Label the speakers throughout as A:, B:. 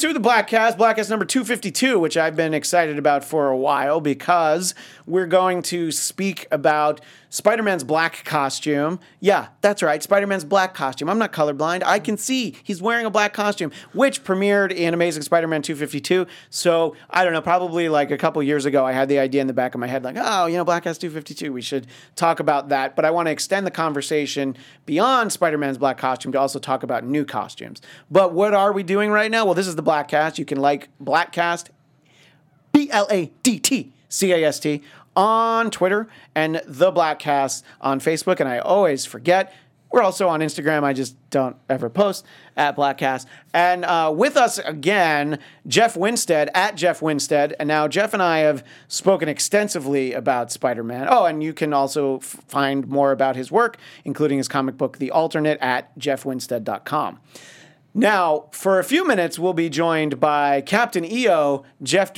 A: To the Bladtcast, Bladtcast number 252, which I've been excited about for a while because we're going to speak about Spider Man's black costume. Yeah, that's right, Spider Man's black costume. I'm not colorblind. I can see he's wearing a black costume, which premiered in Amazing Spider Man 252. So I don't know, probably like a couple years ago, I had the idea in the back of my head, like, oh, you know, Bladtcast 252, we should talk about that. But I want to extend the conversation beyond Spider Man's black costume to also talk about new costumes. But what are we doing right now? Well, this is the Bladtcast. You can like Bladtcast, B L A D T C A S T on Twitter and the Bladtcast on Facebook. And I always forget. We're also on Instagram. I just don't ever post at Bladtcast. And uh, with us again, Jeff Winstead at Jeff Winstead. And now Jeff and I have spoken extensively about Spider Man. Oh, and you can also f- find more about his work, including his comic book, The Alternate, at jeffwinstead.com. Now, for a few minutes, we'll be joined by Captain EO, Jeff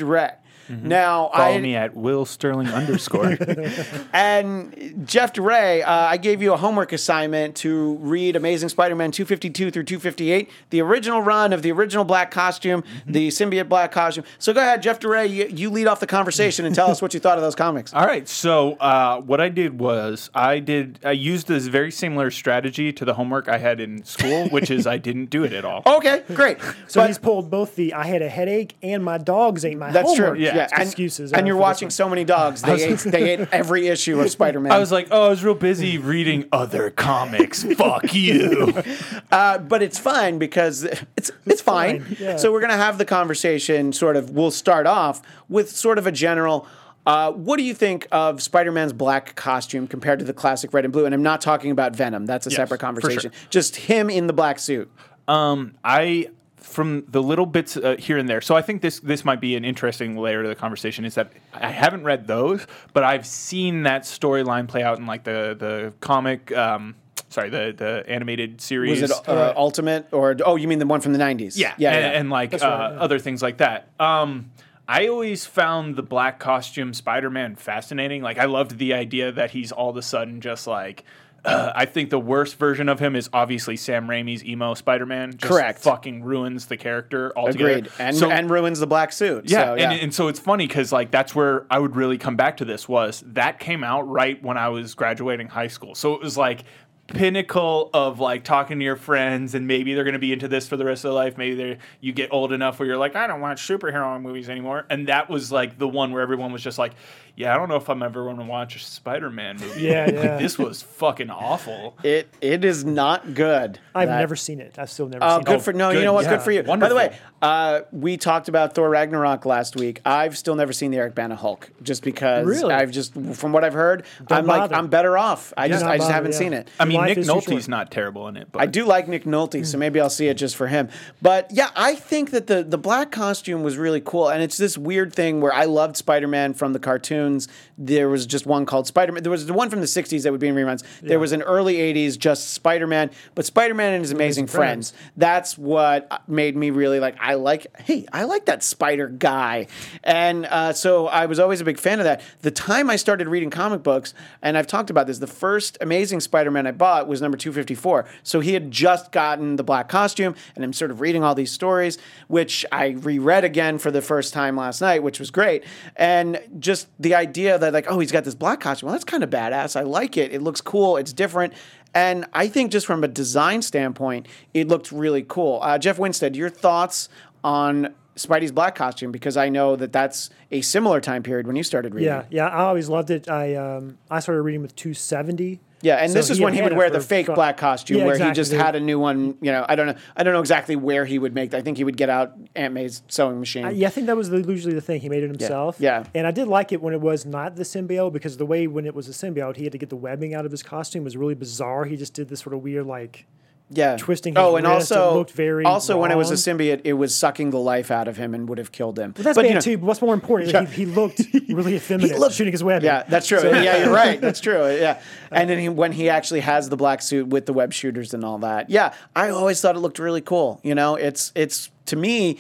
A: Durrett. Now,
B: Follow
A: I
B: me at Will Sterling underscore.
A: and Jeff DeRay, uh, I gave you a homework assignment to read Amazing Spider-Man 252 through 258, the original run of the original black costume, the symbiote black costume. So go ahead, Jeff DeRay, you, you lead off the conversation and tell us what you thought of those comics.
B: All right, so uh, what I did was I did I used this very similar strategy to the homework I had in school, which is I didn't do it at all.
A: Okay, great.
C: So
A: But-
C: he's pulled both the I had a headache and my dogs ate my
A: that's
C: homework.
A: true.
B: Yeah,
A: and,
C: excuses.
A: And
C: uh,
A: you're watching so many dogs. They ate, they ate every issue of Spider-Man.
B: I was like, oh, I was real busy reading other comics. Fuck you.
A: Uh, but it's fine because it's it's, fine.
C: fine, yeah.
A: So we're gonna have the conversation. Sort of, we'll start off with sort of a general. Uh, what do you think of Spider-Man's black costume compared to the classic red and blue? And I'm not talking about Venom. That's a separate
B: for sure.
A: conversation. Just him in the black suit.
B: Um, I from the little bits uh, here and there. So I think this this might be an interesting layer to the conversation. Is that I haven't read those, but I've seen that storyline play out in like the the comic. Um, sorry, the the animated series.
A: Was it uh, Ultimate or oh, you mean the one from the '90s?
B: Yeah,
A: yeah,
B: and,
A: yeah.
B: and like uh,
C: right, yeah.
B: other things like that. Um, I always found the black costume Spider-Man fascinating. Like I loved the idea that he's all of a sudden just like. Uh, I think the worst version of him is obviously Sam Raimi's emo Spider-Man. Just
A: Correct.
B: Fucking ruins the character altogether.
A: Agreed. And
B: So-
A: and ruins the black suit.
B: yeah,
A: So,
B: And, and so it's funny because like that's where I would really come back to this was that came out right when I was graduating high school. So it was like pinnacle of like talking to your friends and maybe they're going to be into this for the rest of their life maybe they you get old enough where you're like I don't watch superhero movies anymore and that was like the one where everyone was just like yeah I don't know if I'm ever going to watch a Spider-Man movie
C: Yeah,
B: like
C: yeah.
B: this was fucking awful
A: it it is not good.
C: I've
A: That-
C: never seen it. I've still never
A: Oh,
C: seen
A: good
C: it.
A: for no. You know what? Good for you. Wonderful. By the way, uh, we talked about Thor Ragnarok last week. I've still never seen the Eric Bana Hulk, just because
C: Really?
A: I've just from what I've heard, I'm like. I'm better off. I just I just
C: bother,
A: haven't
C: yeah.
A: seen it.
B: I mean
C: Life
B: Nick Nolte's not terrible in it but
A: I do like Nick Nolte, so maybe I'll see it just for him. But yeah, I think that the the black costume was really cool, and it's this weird thing where I loved Spider Man from the cartoons. There was just one called Spider Man. There was the one from the '60s that would be in reruns. There was an early '80s just Spider Man, but Spider Man and his Amazing, friends.
C: Friends.
A: That's what made me really like. I like. Hey, I like that Spider guy, and uh, so I was always a big fan of that. The time I started reading comic books, and I've talked about this, the first Amazing Spider Man I bought was number 254. So he had just gotten the black costume, and I'm sort of reading all these stories, which I reread again for the first time last night, which was great. And just the idea that, like, oh, he's got this black costume. Well, that's kind of badass. I like it. It looks cool. It's different. And I think just from a design standpoint, it looked really cool. Uh, Jeff Winstead, your thoughts on Spidey's black costume? Because I know that that's a similar time period when you started reading.
C: Yeah, yeah. I always loved it. I um I started reading with 270.
A: Yeah, and
C: So
A: this is when he would wear the fake black costume,
C: Yeah,
A: where he just had a new one. You know, I don't know, I don't know exactly where he would make. I think he would get out Aunt May's sewing machine.
C: Uh, yeah, I think that was the, usually the thing. He made it himself.
A: yeah.
C: And I did like it when it was not the symbiote because the way when it was a symbiote, he had to get the webbing out of his costume was really bizarre. He just did this sort of weird like
A: yeah,
C: twisting his
A: Oh, and also,
C: looked very
A: also when it was a symbiote, it was sucking the life out of him and would have killed him.
C: But that's
A: but,
C: bad
A: you know,
C: too. But what's more important,
A: Yeah.
C: he, he looked really effeminate
A: looked-
C: shooting his web.
A: Yeah, that's true. yeah, you're right. That's true. Yeah, and then he, when he actually has the black suit with the web shooters and all that, yeah, I always thought it looked really cool. You know, it's it's to me,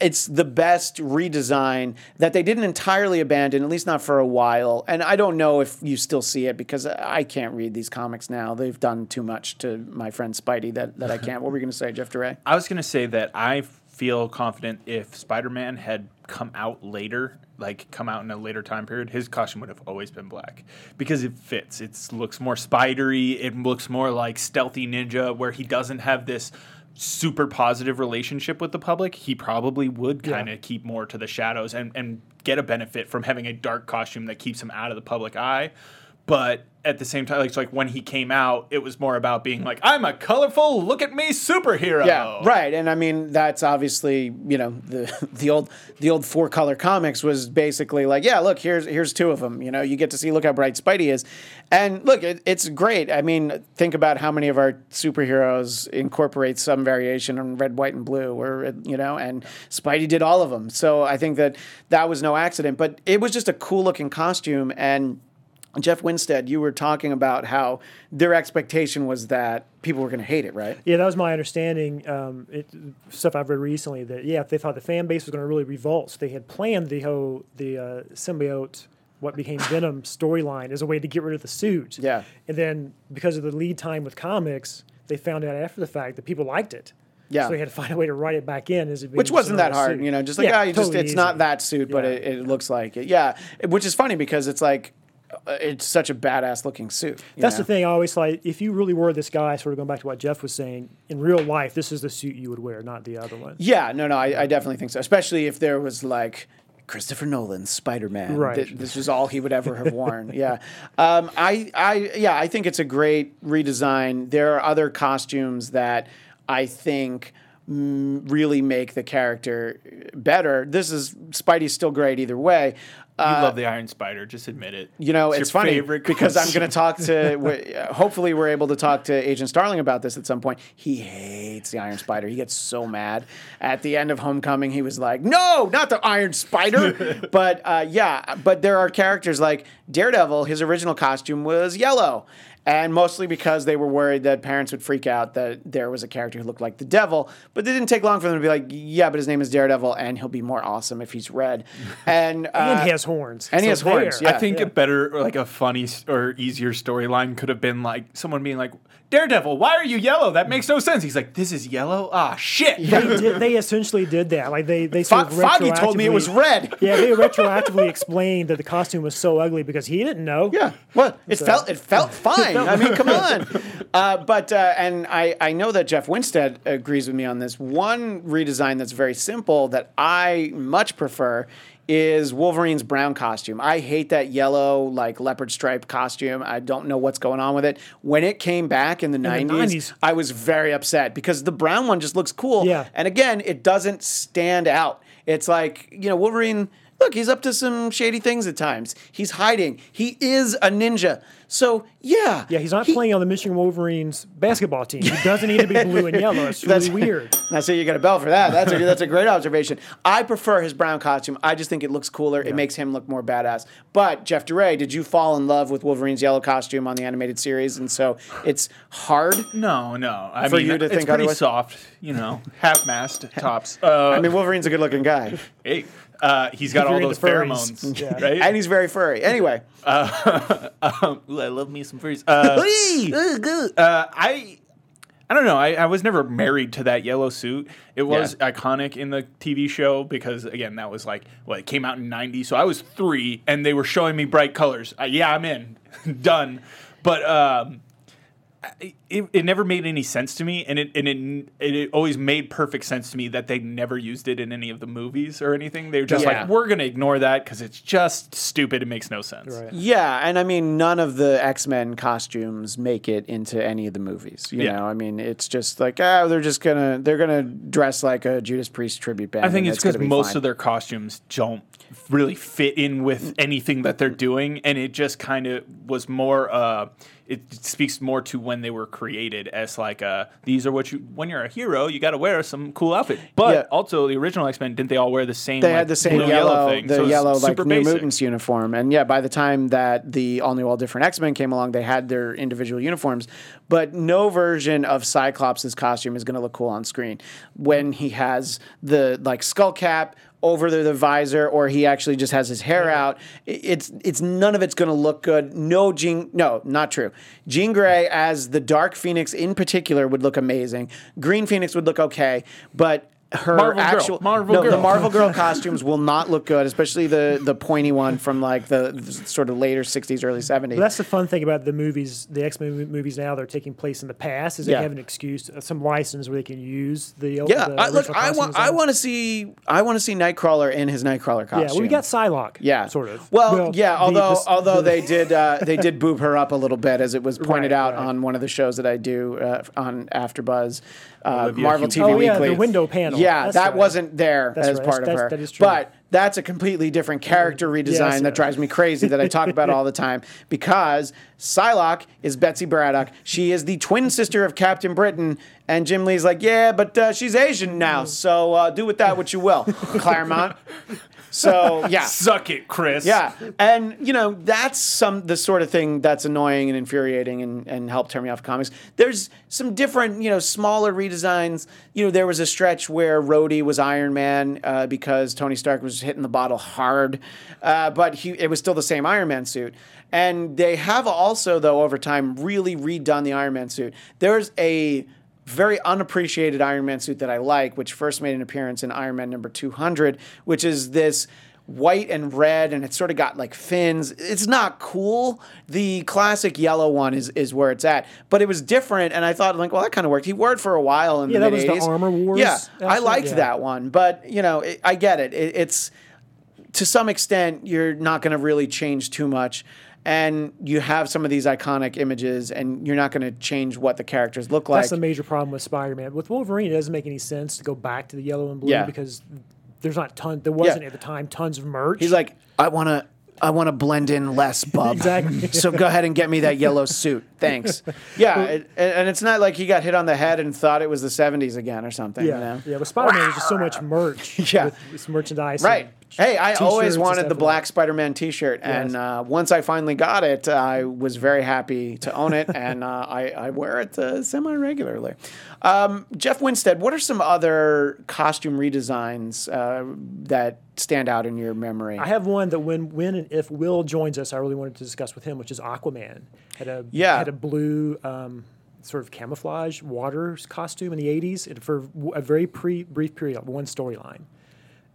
A: it's the best redesign that they didn't entirely abandon, at least not for a while. And I don't know if you still see it because I can't read these comics now. They've done too much to my friend Spidey that, that I can't. what were you going to say, Jeff DeRay?
B: I was going to say that I feel confident if Spider Man had come out later, like come out in a later time period, his costume would have always been black because it fits. It looks more spidery. It looks more like stealthy ninja, where he doesn't have this super positive relationship with the public. He probably would kind of keep more to the shadows and, and get a benefit from having a dark costume that keeps him out of the public eye. But at the same time, like, it's like when he came out, it was more about being like, I'm a colorful, look at me superhero.
A: Yeah, right. And I mean, that's obviously you know the the old the old four color comics was basically like, yeah, look, here's here's two of them. You know, you get to see look how bright Spidey is, and look, it, it's great. I mean, think about how many of our superheroes incorporate some variation on red, white, and blue, or you know, and Spidey did all of them. So I think that that was no accident. But it was just a cool looking costume and. Jeff Winstead, you were talking about how their expectation was that people were going to hate it, right?
C: Yeah, that was my understanding. Um, it, stuff I've read recently that yeah, if they thought the fan base was going to really revolt, so they had planned the whole the uh, symbiote, what became Venom storyline as a way to get rid of the suit.
A: Yeah.
C: and then because of the lead time with comics, they found out after the fact that people liked it.
A: Yeah.
C: so they had to find a way to write it back in as it
A: which wasn't that hard,
C: suit.
A: you know, just like
C: Yeah,
A: ah, you just
C: totally
A: it's not that suit, but
C: Yeah.
A: it, it looks like it. Yeah, which is funny because it's like it's such a badass looking suit.
C: That's
A: know?
C: the thing. I always like if you really were this guy, sort of going back to what Jeff was saying. In real life, this is the suit you would wear, not the other one.
A: Yeah, no, no, I, I definitely think so. Especially if there was like Christopher Nolan's Spider Man.
C: Right.
A: this was all he would ever have worn. yeah. Um, I, I, yeah, I think it's a great redesign. There are other costumes that I think really make the character better. This is Spidey's still great either way.
B: You
A: Uh,
B: love the Iron Spider. Just admit it.
A: You know,
B: your
A: it's, funny because I'm going to talk to. uh, hopefully, we're able to talk to Agent Starling about this at some point. He hates the Iron Spider. He gets so mad. At the end of Homecoming, he was like, "No, not the Iron Spider." but uh, yeah, but there are characters like Daredevil. His original costume was yellow. And mostly because they were worried that parents would freak out that there was a character who looked like the devil. But it didn't take long for them to be like, yeah, but his name is Daredevil and he'll be more awesome if he's red. And, uh,
C: and he has horns.
A: and he
C: So
A: has horns, yeah.
B: I think a better, like a funny or easier storyline could have been like someone being like, Daredevil, why are you yellow? That makes no sense. He's like, this is yellow? Ah, shit.
C: they, did, they essentially did that. Like they they sort
A: Fo-
C: of
A: Foggy told me it was red.
C: Yeah, they retroactively explained that the costume was so ugly because he didn't know.
A: Yeah, well, it felt it felt fine. I mean, come on. Uh, but uh, and I I know that Jeff Winstead agrees with me on this. One redesign that's very simple that I much prefer is Wolverine's brown costume. I hate that yellow like leopard stripe costume. I don't know what's going on with it. When it came back in the, 90s,
C: 90s.
A: I was very upset because the brown one just looks cool.
C: Yeah.
A: And again, it doesn't stand out. It's like, you know, Wolverine, look, he's up to some shady things at times. He's hiding. He is a ninja. So, yeah.
C: Yeah, he's not
A: he-
C: playing on the Michigan Wolverines basketball team. He doesn't need to be blue and yellow. It's really
A: That's
C: weird.
A: Now, so you get a bell for that. That's a, that's a great observation. I prefer his brown costume. I just think it looks cooler. It makes him look more badass. But, Jeff DeRay, did you fall in love with Wolverine's yellow costume on the animated series? And so it's hard?
B: No, no. I
A: For
B: mean,
A: you to
B: it's
A: think
B: pretty
A: otherwise?
B: soft, you know, half mast tops. Uh,
A: I mean, Wolverine's a good looking guy.
B: hey, uh, he's got all
C: you're
B: those pheromones,
C: Yeah.
B: right?
A: And he's very furry. Anyway.
B: um, ooh, I love me some furries. Uh, uh, I I don't know. I, I was never married to that yellow suit. It was
A: Yeah.
B: iconic in the TV show because again, that was like well, it came out in '90, so I was three, and they were showing me bright colors. Uh, yeah, I'm in, done. But um, I- it, it never made any sense to me, and it and it, it always made perfect sense to me that they never used it in any of the movies or anything. They were just
A: Yeah.
B: like, we're gonna ignore that because it's just stupid. It makes no sense.
C: Right.
A: Yeah, and I mean, none of the X Men costumes make it into any of the movies. You
B: Yeah.
A: know, I mean, it's just like, ah, they're just gonna they're gonna dress like a Judas Priest tribute band.
B: I think it's because
A: be
B: most
A: fine.
B: of their costumes don't really fit in with anything that they're doing, and it just kind of was more. Uh, it speaks more to when they were created as like uh, these are what you when you're a hero you got to wear some cool outfit. But
A: Yeah.
B: also the original X Men didn't they all wear the same? Thing.
A: They
B: like,
A: had the same
B: blue
A: yellow,
B: thing?
A: the
B: So
A: yellow like New. Mutants uniform, and yeah, by the time that the all new, all different X Men came along, they had their individual uniforms, but no version of Cyclops' costume is going to look cool on screen when he has the like skull cap over the, the visor, or he actually just has his hair out. It's it's none of it's going to look good. No Jean, no, not true. Jean Grey as the Dark Phoenix in particular would look amazing. Green Phoenix would look okay, but her
B: Marvel Girl.
A: actual
B: Marvel
A: no, the
B: Girl.
A: Marvel Girl costumes will not look good, especially the the pointy one from like the, the sort of later '60s, early '70s.
C: But that's the fun thing about the movies, the X Men movies now. They're taking place in the past, is
A: Yeah.
C: they have an excuse, uh, some license where they can use the
A: yeah,
C: the
A: I, look, I want I want to see I want to see Nightcrawler in his Nightcrawler costume.
C: Yeah, well, we got Psylocke.
A: Yeah,
C: sort of.
A: Well, yeah. Although,
C: the-
A: although
C: the-
A: they did, uh, they did boob her up a little bit, as it was pointed
C: Right,
A: out
C: right.
A: on one of the shows that I do uh, on AfterBuzz, uh, Marvel TV
C: Oh, yeah,
A: Weekly.
C: the window panel.
A: Yeah,
C: That's
A: that
C: right.
A: wasn't there
C: That's
A: as
C: right.
A: part of
C: That's-
A: her.
C: that is true.
A: But that's a completely different character redesign
C: Yes,
A: that drives me crazy that I talk about all the time because Psylocke is Betsy Braddock. She is the twin sister of Captain Britain, and Jim Lee's like, yeah, but uh, she's Asian now, so uh, do with that what you will, Claremont. So yeah,
B: Suck it, Chris.
A: yeah, and you know that's some the sort of thing that's annoying and infuriating and, and help turn me off comics. There's some different, you know, smaller redesigns. You know, there was a stretch where Rhodey was Iron Man uh, because Tony Stark was hitting the bottle hard, uh, but he it was still the same Iron Man suit. And they have also, though, over time, really redone the Iron Man suit. There's a very unappreciated Iron Man suit that I like, which first made an appearance in Iron Man number 200, which is this white and red, and it's sort of got like fins. It's not cool. The classic yellow one is, is where it's at, but it was different, and I thought like, well, that kind of worked. He wore it for a while in
C: Yeah,
A: the
C: that was the
A: mid 80s.
C: Armor Wars
A: Yeah, I liked
C: yeah.
A: that one, but you know, it, I get it. it it's to some extent, you're not going to really change too much. And you have some of these iconic images, and you're not going to change what the characters look like.
C: That's the major problem with Spider-Man. With Wolverine, it doesn't make any sense to go back to the yellow and blue
A: Yeah.
C: because there's not ton. There wasn't at the time tons of merch.
A: He's like, I want to. I want to blend in less, bub.
C: Exactly.
A: so go ahead and get me that yellow suit. Thanks. Yeah, it, and it's not like he got hit on the head and thought it was the '70s again or something.
C: yeah,
A: You know?
C: yeah. With Spider-Man, there's just so much merch.
A: Yeah.
C: with, with merchandise.
A: Right. Hey, I always wanted the black. Spider-Man T-shirt, and
C: Yes.
A: uh, once I finally got it, I was very happy to own it, and uh, I, I wear it uh, semi-regularly. Um, Jeff Winstead, what are some other costume redesigns uh, that stand out in your memory?
C: I have one that when when and if Will joins us, I really wanted to discuss with him, which is Aquaman. Had a
A: Yeah.
C: had a blue um, sort of camouflage water costume in the '80s for a very pre, brief period, one storyline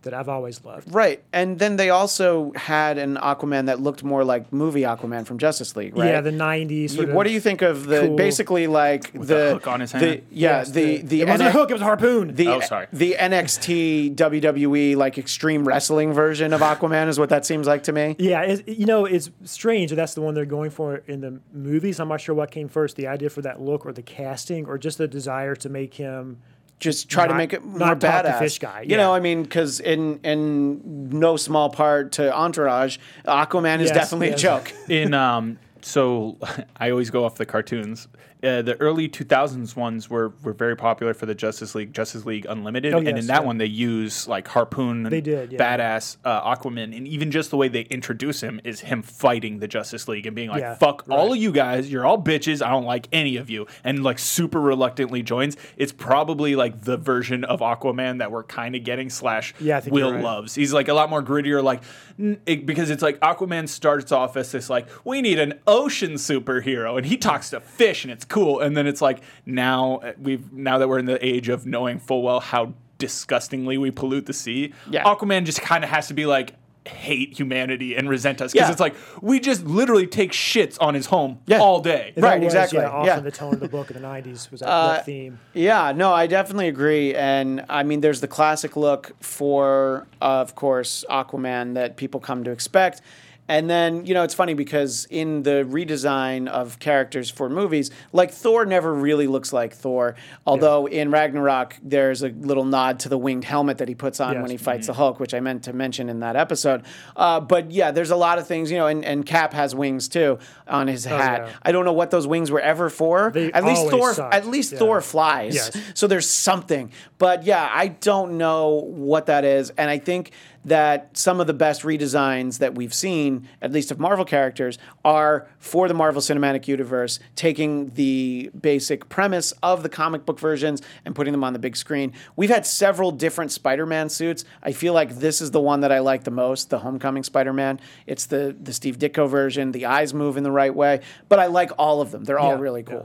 C: that I've always loved.
A: Right, and then they also had an Aquaman that looked more like movie Aquaman from Justice League, right?
C: Yeah, the '90s. Sort
A: what
C: of,
A: do you think of the
C: cool-
A: basically like the
B: the hook on his
A: the-
B: hand?
A: yeah,
C: Yes,
A: the the,
C: it wasn't
A: NX
C: a hook; it was a harpoon.
A: The,
B: Oh, sorry.
A: The NXT WWE like extreme wrestling version of Aquaman is what that seems like to me.
C: Yeah, it's, you know, it's strange that that's the one they're going for in the movies. I'm not sure what came first, the idea for that look or the casting or just the desire to make him.
A: Just try to make it more
C: not talk to
A: badass.
C: fish guy,
A: You know. I mean, because in in no small part to Entourage, Aquaman is
C: Yes,
A: definitely
C: yes.
A: a joke.
B: in um so I always go off the cartoons. Uh, the early 2000s ones were, were very popular for the Justice League, Justice League Unlimited,
C: Oh,
B: and in that
C: yeah.
B: one they use like harpoon,
C: They did, yeah.
B: badass uh, Aquaman, and even just the way they introduce him is him fighting the Justice League and being like,
C: Yeah,
B: "Fuck all of you guys, you're all bitches. I don't like any of you," and like super reluctantly joins. It's probably like the version of Aquaman that we're kind of getting. Slash, Will
C: right.
B: loves. He's like a lot more grittier, like it, because it's like Aquaman starts off as this like we need an ocean superhero, and he talks to fish, and it's cool. And then it's like now uh, we've now that we're in the age of knowing full well how disgustingly we pollute the sea.
A: Yeah.
B: Aquaman just kind of has to be like hate humanity and resent us because
A: Yeah.
B: it's like we just literally take shits on his home
A: Yeah.
B: all day.
C: And that
A: Right,
C: was,
A: exactly,
C: Yeah, often
A: yeah.
C: the tone of the book in the '90s was that,
A: Uh,
C: that theme.
A: Yeah, no, I definitely agree. And I mean, there's the classic look for, of course, Aquaman that people come to expect. And then, you know, it's funny because in the redesign of characters for movies, like Thor never really looks like Thor. Although in Ragnarok, there's a little nod to the winged helmet that he puts on
C: Yes.
A: when he fights the Hulk, which I meant to mention in that episode. Uh, but yeah, there's a lot of things, you know, and, and Cap has wings too on his hat.
C: Oh, yeah.
A: I don't know what those wings were ever for.
C: They
A: at least Thor,
C: sucked.
A: at least
C: Yeah.
A: Thor flies.
C: Yes.
A: So there's something. But yeah, I don't know what that is. And I think that some of the best redesigns that we've seen, at least of Marvel characters, are for the Marvel Cinematic Universe, taking the basic premise of the comic book versions and putting them on the big screen. We've had several different Spider Man suits. I feel like this is the one that I like the most, the Homecoming Spider Man. It's the, the Steve Ditko version. The eyes move in the right way. But I like all of them, they're all
C: Yeah,
A: really
C: yeah.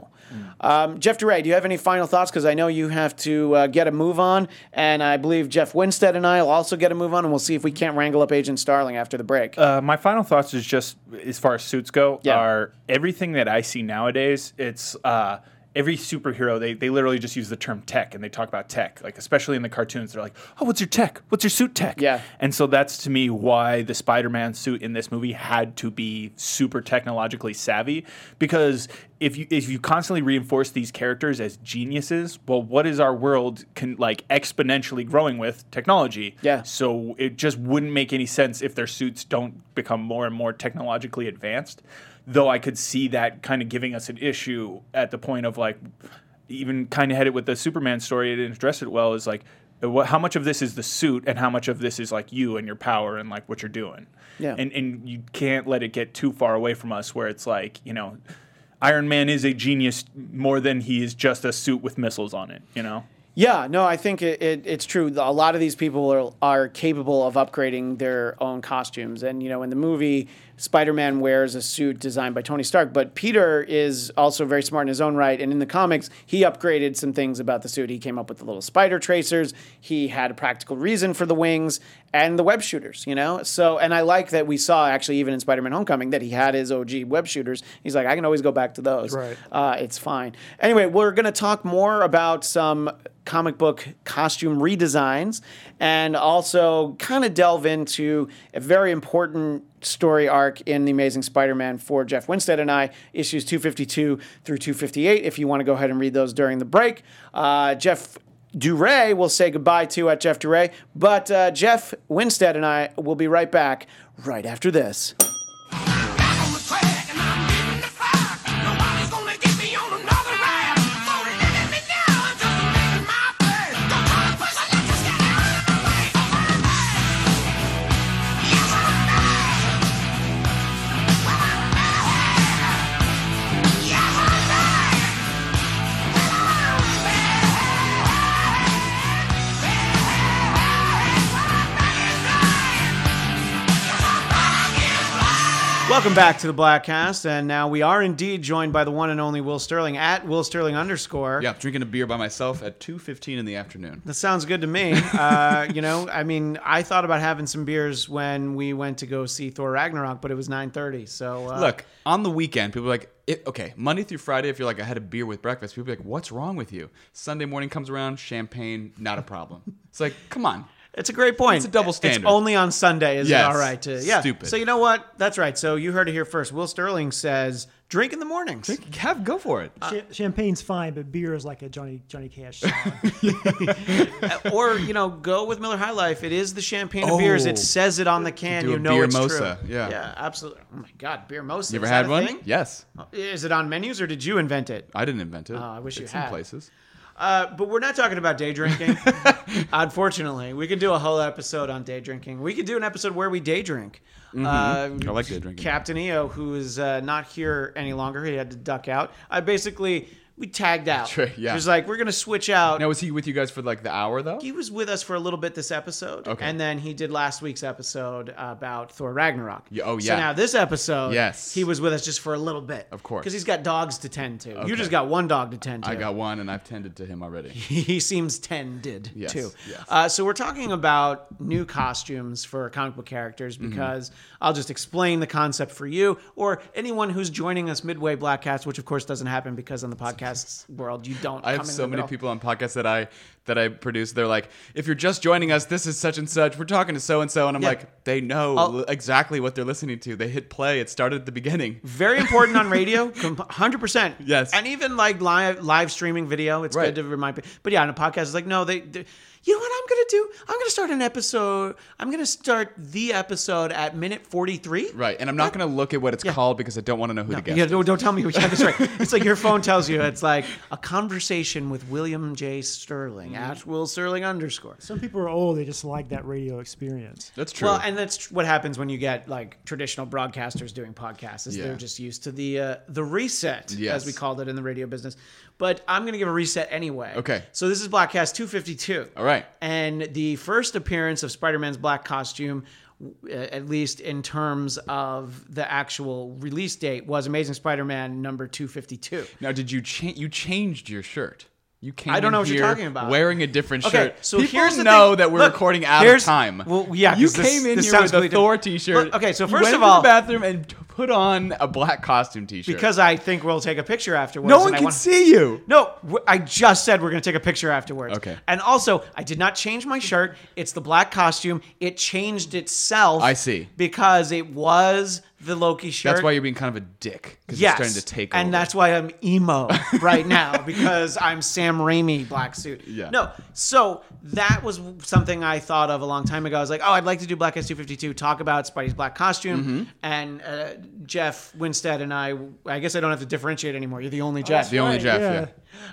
A: Um, Jeff DeRay, do you have any final thoughts? Because I know you have to uh, get a move on, and I believe Jeff Winstead and I will also get a move on, and we'll see if we can't wrangle up Agent Starling after the break.
B: Uh, my final thoughts is just as far as suits go
A: Yeah.
B: are everything that I see nowadays. It's uh, every superhero they they literally just use the term tech and they talk about tech like especially in the cartoons they're like oh what's your tech what's your suit tech
A: Yeah.
B: and so that's to me why the Spider-Man suit in this movie had to be super technologically savvy because if you if you constantly reinforce these characters as geniuses well what is our world can like exponentially growing with technology
A: Yeah.
B: so it just wouldn't make any sense if their suits don't become more and more technologically advanced. Though I could see that kind of giving us an issue at the point of like, even kind of had it with the Superman story. It didn't address it well. Is like, uh, what, how much of this is the suit and how much of this is like you and your power and like what you're doing.
A: Yeah.
B: And and you can't let it get too far away from us where it's like you know. Iron Man is a genius more than he is just a suit with missiles on it, you know?
A: Yeah, no, I think it, it, it's true. A lot of these people are, are capable of upgrading their own costumes. And, you know, in the movie, Spider Man wears a suit designed by Tony Stark, but Peter is also very smart in his own right. And in the comics, he upgraded some things about the suit. He came up with the little spider tracers, he had a practical reason for the wings and the web shooters, you know? So, and I like that we saw actually, even in Spider Man Homecoming, that he had his OG web shooters. He's like, I can always go back to those.
C: Right.
A: Uh, it's fine. Anyway, we're going to talk more about some comic book costume redesigns and also kind of delve into a very important story arc in The Amazing Spider Man for Jeff Winstead and I, issues 252 through 258. If you want to go ahead and read those during the break, uh, Jeff. Duray will say goodbye to at Jeff Duray, but uh, Jeff Winstead and I will be right back right after this. Welcome back to the Bladtcast, and now we are indeed joined by the one and only Will Sterling at Will Sterling underscore.
D: Yeah, drinking a beer by myself at 2.15 in the afternoon.
A: That sounds good to me. Uh, you know, I mean, I thought about having some beers when we went to go see Thor Ragnarok, but it was nine thirty. So uh,
D: Look, on the weekend, people are like, it, okay, Monday through Friday, if you're like, I had a beer with breakfast, people are like, what's wrong with you? Sunday morning comes around, champagne, not a problem. It's like, come on.
A: It's a great point.
D: It's a double standard.
A: It's only on Sunday. Is
D: Yes.
A: it all right to yeah?
D: Stupid.
A: So you know what? That's right. So you heard it here first. Will Sterling says, "Drink in the mornings."
D: Have, go for it.
C: Cha- Champagne's fine, but beer is like a Johnny Johnny Cash song.
A: or you know, go with Miller High Life. It is the champagne of oh. beers. It
D: Oh.
A: says it on the can.
D: Do
A: you know
D: beer
A: it's
D: mosa,
A: true.
D: yeah.
A: yeah, absolutely. Oh my God, beer mosa.
D: you ever
A: Is
D: had one?
A: thing?
D: Yes.
A: Is it on menus or did you invent it?
D: I didn't invent it.
A: Oh, I wish you
D: It's in
A: had.
D: places.
A: Uh, but we're not talking about day drinking. Unfortunately, we could do a whole episode on day drinking. We could do an episode where we day drink. Uh,
D: Mm-hmm. I like day drinking.
A: Captain EO, who is uh, not here any longer, he had to duck out. I basically we tagged out.
D: Sure, yeah.
A: He was like, we're gonna switch out.
D: Now, was he with you guys for like the hour, though?
A: He was with us for a little bit this episode,
D: Okay.
A: and then he did last week's episode about Thor Ragnarok.
D: Yeah, oh,
A: So
D: yeah.
A: now this episode,
D: Yes.
A: he was with us just for a little bit,
D: Of course.
A: because he's got dogs to tend to. You just got one dog to tend to.
D: I got one, and I've tended to him already.
A: he seems tended
D: Yes,
A: too.
D: yes.
A: Uh, so we're talking about new costumes for comic book characters
D: Mm-hmm.
A: because I'll just explain the concept for you or anyone who's joining us midway Bladtcast, which of course doesn't happen because on the podcast podcasts world, you don't.
D: I have so many
A: middle.
D: people on podcasts that I that I produce. They're like, if you're just joining us, this is such and such. We're talking to so and so, and I'm
A: Yeah.
D: like, they know
A: I'll-
D: exactly what they're listening to. They hit play. It started at the beginning.
A: Very important on radio, hundred percent.
D: Yes.
A: and even like live live streaming video, it's
D: Right.
A: good to remind. people. But yeah, on a podcast, it's like no, they, they. You know what I'm gonna do? I'm gonna start an episode. I'm gonna start the episode at minute forty three.
D: Right, and I'm not going to look at what it's called because I don't want to know who the guest
A: Yeah,
D: is.
A: don't, don't tell me. Yeah, that's right. It's like your phone tells you. It's like a conversation with William J. Sterling
D: Mm-hmm.
A: at Will Sterling underscore.
C: Some people are old; they just like that radio experience.
D: That's true.
A: Well, and that's what happens when you get like traditional broadcasters doing podcasts. Is
D: Yeah.
A: they're just used to the uh, the reset,
D: Yes.
A: as we called it in the radio business. But I'm going to give a reset anyway.
D: Okay.
A: So this is Bladtcast 252.
D: All right.
A: And the first appearance of Spider-Man's black costume, uh, at least in terms of the actual release date, was Amazing Spider-Man number 252.
D: now, did you change? You changed your shirt. You came.
A: I don't know what you're talking about.
D: Wearing a different shirt.
A: Okay, so
D: People
A: here's the
D: know
A: thing.
D: that we're
A: Look,
D: recording out of
A: here's-
D: time.
A: well, yeah,
D: you
A: 'cause this-
D: came in
A: this
D: here
A: sounds
D: with a
A: completely
D: Thor
A: different.
D: T-shirt.
A: Look, okay, so
D: You
A: first
D: went
A: of
D: to
A: all-
D: the bathroom and t- put on a black costume T-shirt
A: Because I think we'll take a picture afterwards.
D: no
A: and
D: one
A: I
D: can
A: want-
D: see you.
A: No, w- I just said we're going to take a picture afterwards.
D: Okay.
A: And also, I did not change my shirt. It's the black costume. It changed itself.
D: I see.
A: Because it was the Loki shirt.
D: That's why you're being kind of a dick because
A: Yes.
D: you're starting to take
A: and
D: over.
A: that's why I'm emo right now because I'm Sam Raimi black suit.
D: Yeah.
A: No, so that was something I thought of a long time ago. I was like, oh, I'd like to do Black S 252, talk about Spidey's black costume.
D: Mm-hmm.
A: And uh, Jeff Winstead and I, I guess I don't have to differentiate anymore. You're the only Jeff.
D: the only Jeff.
C: yeah.
D: Yeah.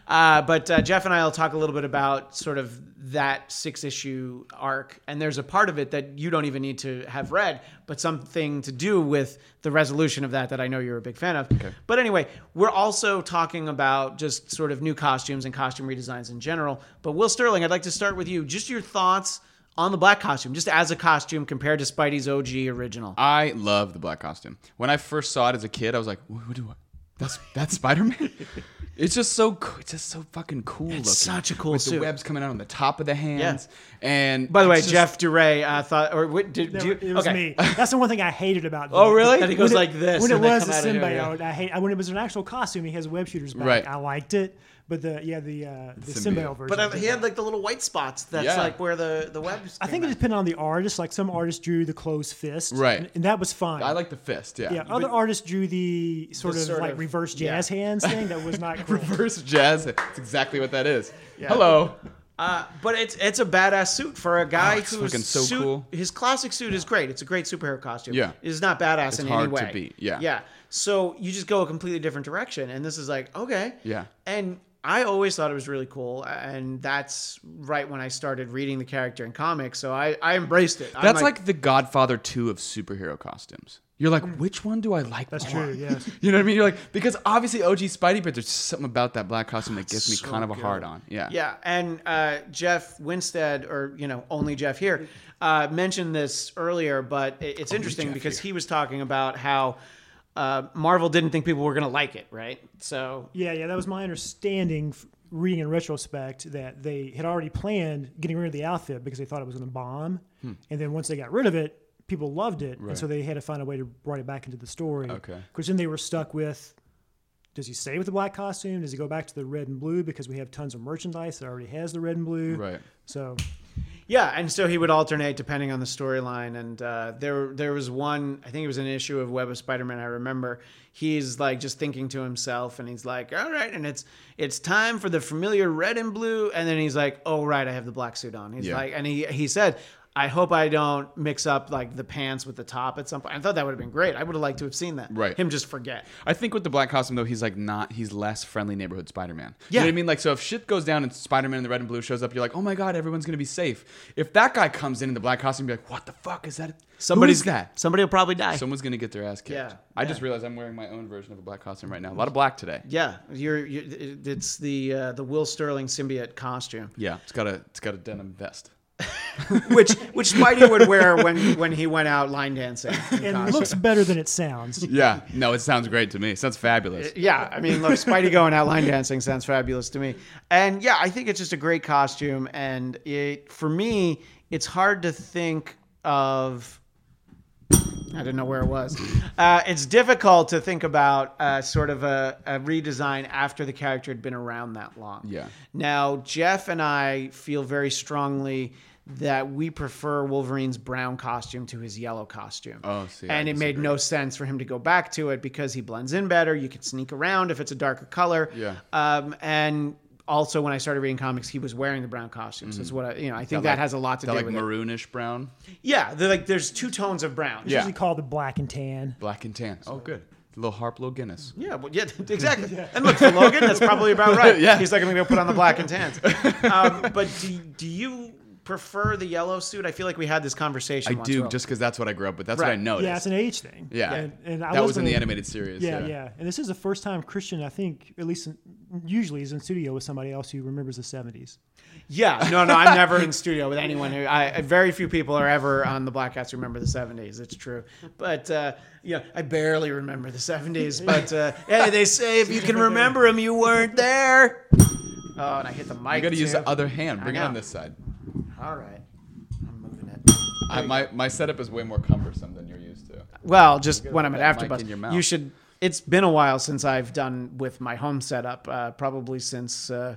A: Uh, but uh, Jeff and I will talk a little bit about sort of that six issue arc. And there's a part of it that you don't even need to have read, but something to do with the resolution of that that I know you're a big fan of. Okay. But anyway, we're also talking about just sort of new costumes and costume redesigns in general. But Will Sterling, I'd like to start with you. Just your thoughts on the black costume, just as a costume compared to Spidey's OG original.
D: I love the black costume. When I first saw it as a kid, I was like, "What, do I? That's that's Spider Man." it's just so co- it's just so fucking cool looking.
A: such a cool
D: with
A: suit.
D: the webs coming out on the top of the hands. Yeah. And
A: By the way,
D: just-
A: Jeff Duray uh, thought, or what, did, do you,
C: it was
A: okay.
C: me. That's the one thing I hated about.
D: Oh, really?
A: That he goes
C: when
A: like this
C: When it was
A: come
C: the
A: out of here,
C: symbiote,
A: yeah.
C: I hate. When it was an actual costume, he has web shooters back.
D: Right.
C: I liked it, but the yeah the uh, the
D: Symbiote.
C: symbiote version.
A: But uh,
C: I
A: he had like the little white spots. That's
D: Yeah.
A: like where the the webs.
C: I think it
A: came
C: depended on the artist. Like some artists drew the closed fist,
D: Right.
C: and, and that was fine.
D: I like the fist. Yeah.
C: Yeah, other artists drew the sort
A: The
C: of
A: sort
C: like
A: of-
C: reverse
A: yeah.
C: jazz hands thing that was not cool.
D: Reverse jazz. That's exactly what that is. Hello.
A: Uh, but it's it's a badass suit for a guy
D: Oh, it's
A: whose
D: fucking so
A: suit,
D: cool.
A: His classic suit is great. It's a great superhero costume.
D: Yeah.
A: it is not badass in
D: hard
A: any
D: to
A: way.
D: beat, yeah.
A: yeah. So you just go a completely different direction, and this is like okay.
D: Yeah.
A: And I always thought it was really cool, and that's right when I started reading the character in comics. So I I embraced it. I'm
D: That's like, the Godfather 2 of superhero costumes. You're like, which one do I like
C: That's
D: more?
C: true. Yes.
D: You know what I mean? You're like, because obviously OG Spidey, but there's something about that black costume that gives me
A: so
D: kind of a
A: good.
D: hard on. Yeah.
A: Yeah, and uh, Jeff Winstead, or you know, only Jeff here, uh, mentioned this earlier, but it- it's interesting
D: Jeff
A: because
D: here.
A: he was talking about how uh, Marvel didn't think people were going to like it, right? So
C: Yeah, yeah, that was my understanding. Reading in retrospect, that they had already planned getting rid of the outfit because they thought it was going to bomb,
D: Hmm.
C: and then once they got rid of it, people loved it, and so they had to find a way to bring it back into the story.
D: Okay.
C: Because then they were stuck with: Does he stay with the black costume? Does he go back to the red and blue because we have tons of merchandise that already has the red and blue?
D: Right.
C: So
A: yeah, and so he would alternate depending on the storyline. And uh, there there was one, I think it was an issue of Web of Spider-Man. I remember he's like just thinking to himself, and he's like, "All right," and it's it's time for the familiar red and blue, and then he's like, "Oh right, I have the black suit on." He's
D: Yeah.
A: like, and he he said. I hope I don't mix up like the pants with the top at some point. I thought that would have been great. I would have liked to have seen that.
D: Right.
A: Him just forget.
D: I think with the black costume though, he's like not. He's less friendly neighborhood Spider-Man. You
A: Yeah.
D: know what I mean? Like, so if shit goes down and Spider-Man in the red and blue shows up, you're like, oh my god, everyone's gonna be safe. If that guy comes in in the black costume, you're like, what the fuck is that?
A: Somebody's
D: Who is that?
A: Somebody will probably die.
D: Someone's gonna get their ass kicked.
A: Yeah,
D: I
A: yeah.
D: just realized I'm wearing my own version of a black costume right now. A lot of black today.
A: yeah, you're, you're. It's the uh, the Will Sterling symbiote costume.
D: Yeah, it's got a it's got a denim vest.
A: which which Spidey would wear when when he went out line dancing.
C: it
A: costume.
C: looks better than it sounds.
D: Yeah, no, it sounds great to me. It sounds fabulous.
A: Uh, yeah, I mean, look, Spidey going out line dancing sounds fabulous to me. And yeah, I think it's just a great costume. And it for me, it's hard to think of I didn't know where it was. Uh, it's difficult to think about uh, sort of a, a redesign after the character had been around that long.
D: Yeah.
A: Now, Jeff and I feel very strongly that we prefer Wolverine's brown costume to his yellow costume.
D: Oh, see, I
A: and it made no sense for him to go back to it because he blends in better. You can sneak around if it's a darker color.
D: Yeah.
A: Um, and also, when I started reading comics, he was wearing the brown costumes. Is what I, you know. I think that,
D: like-
A: has a lot to
D: that
A: do
D: like
A: with it.
D: Like maroonish brown,
A: Yeah, they're like there's two tones of brown.
D: Yeah.
C: Usually called the black and tan.
D: black and tan. Oh, good. Little harp, little Guinness.
A: Yeah, well, yeah, exactly. And look, for Logan, that's probably about right.
D: Yeah.
A: He's like, I'm going to go put on the black and tans. Um, but do, do you prefer the yellow suit? I feel like we had this conversation.
D: I
A: once,
D: do
A: Will.
D: just because that's what I grew up with. That's what I
A: Right.
D: noticed.
C: Yeah, it's an age thing.
D: Yeah.
C: and, and I
D: that was in the
C: gonna-
D: animated series.
C: Yeah, yeah, And this is the first time Christian, I think, at least in, usually, is in studio with somebody else who remembers the '70s.
A: Yeah, no, no, I'm never in studio with anyone who. I very few people are ever on the Bladtcast who remember the '70s. It's true, but uh, yeah, I barely remember the '70s. But uh, hey, they say if you can remember them, you weren't there. Oh, and I hit the mic.
D: You got to use
A: too.
D: the other hand. Bring it
A: know.
D: on this side.
A: All right, I'm moving it.
D: I, my my setup is way more cumbersome than you're used to.
A: Well, just when I'm at
D: that mic
A: AfterBuzz,
D: in your mouth.
A: you should. It's been a while since I've done with my home setup. Uh, probably since uh,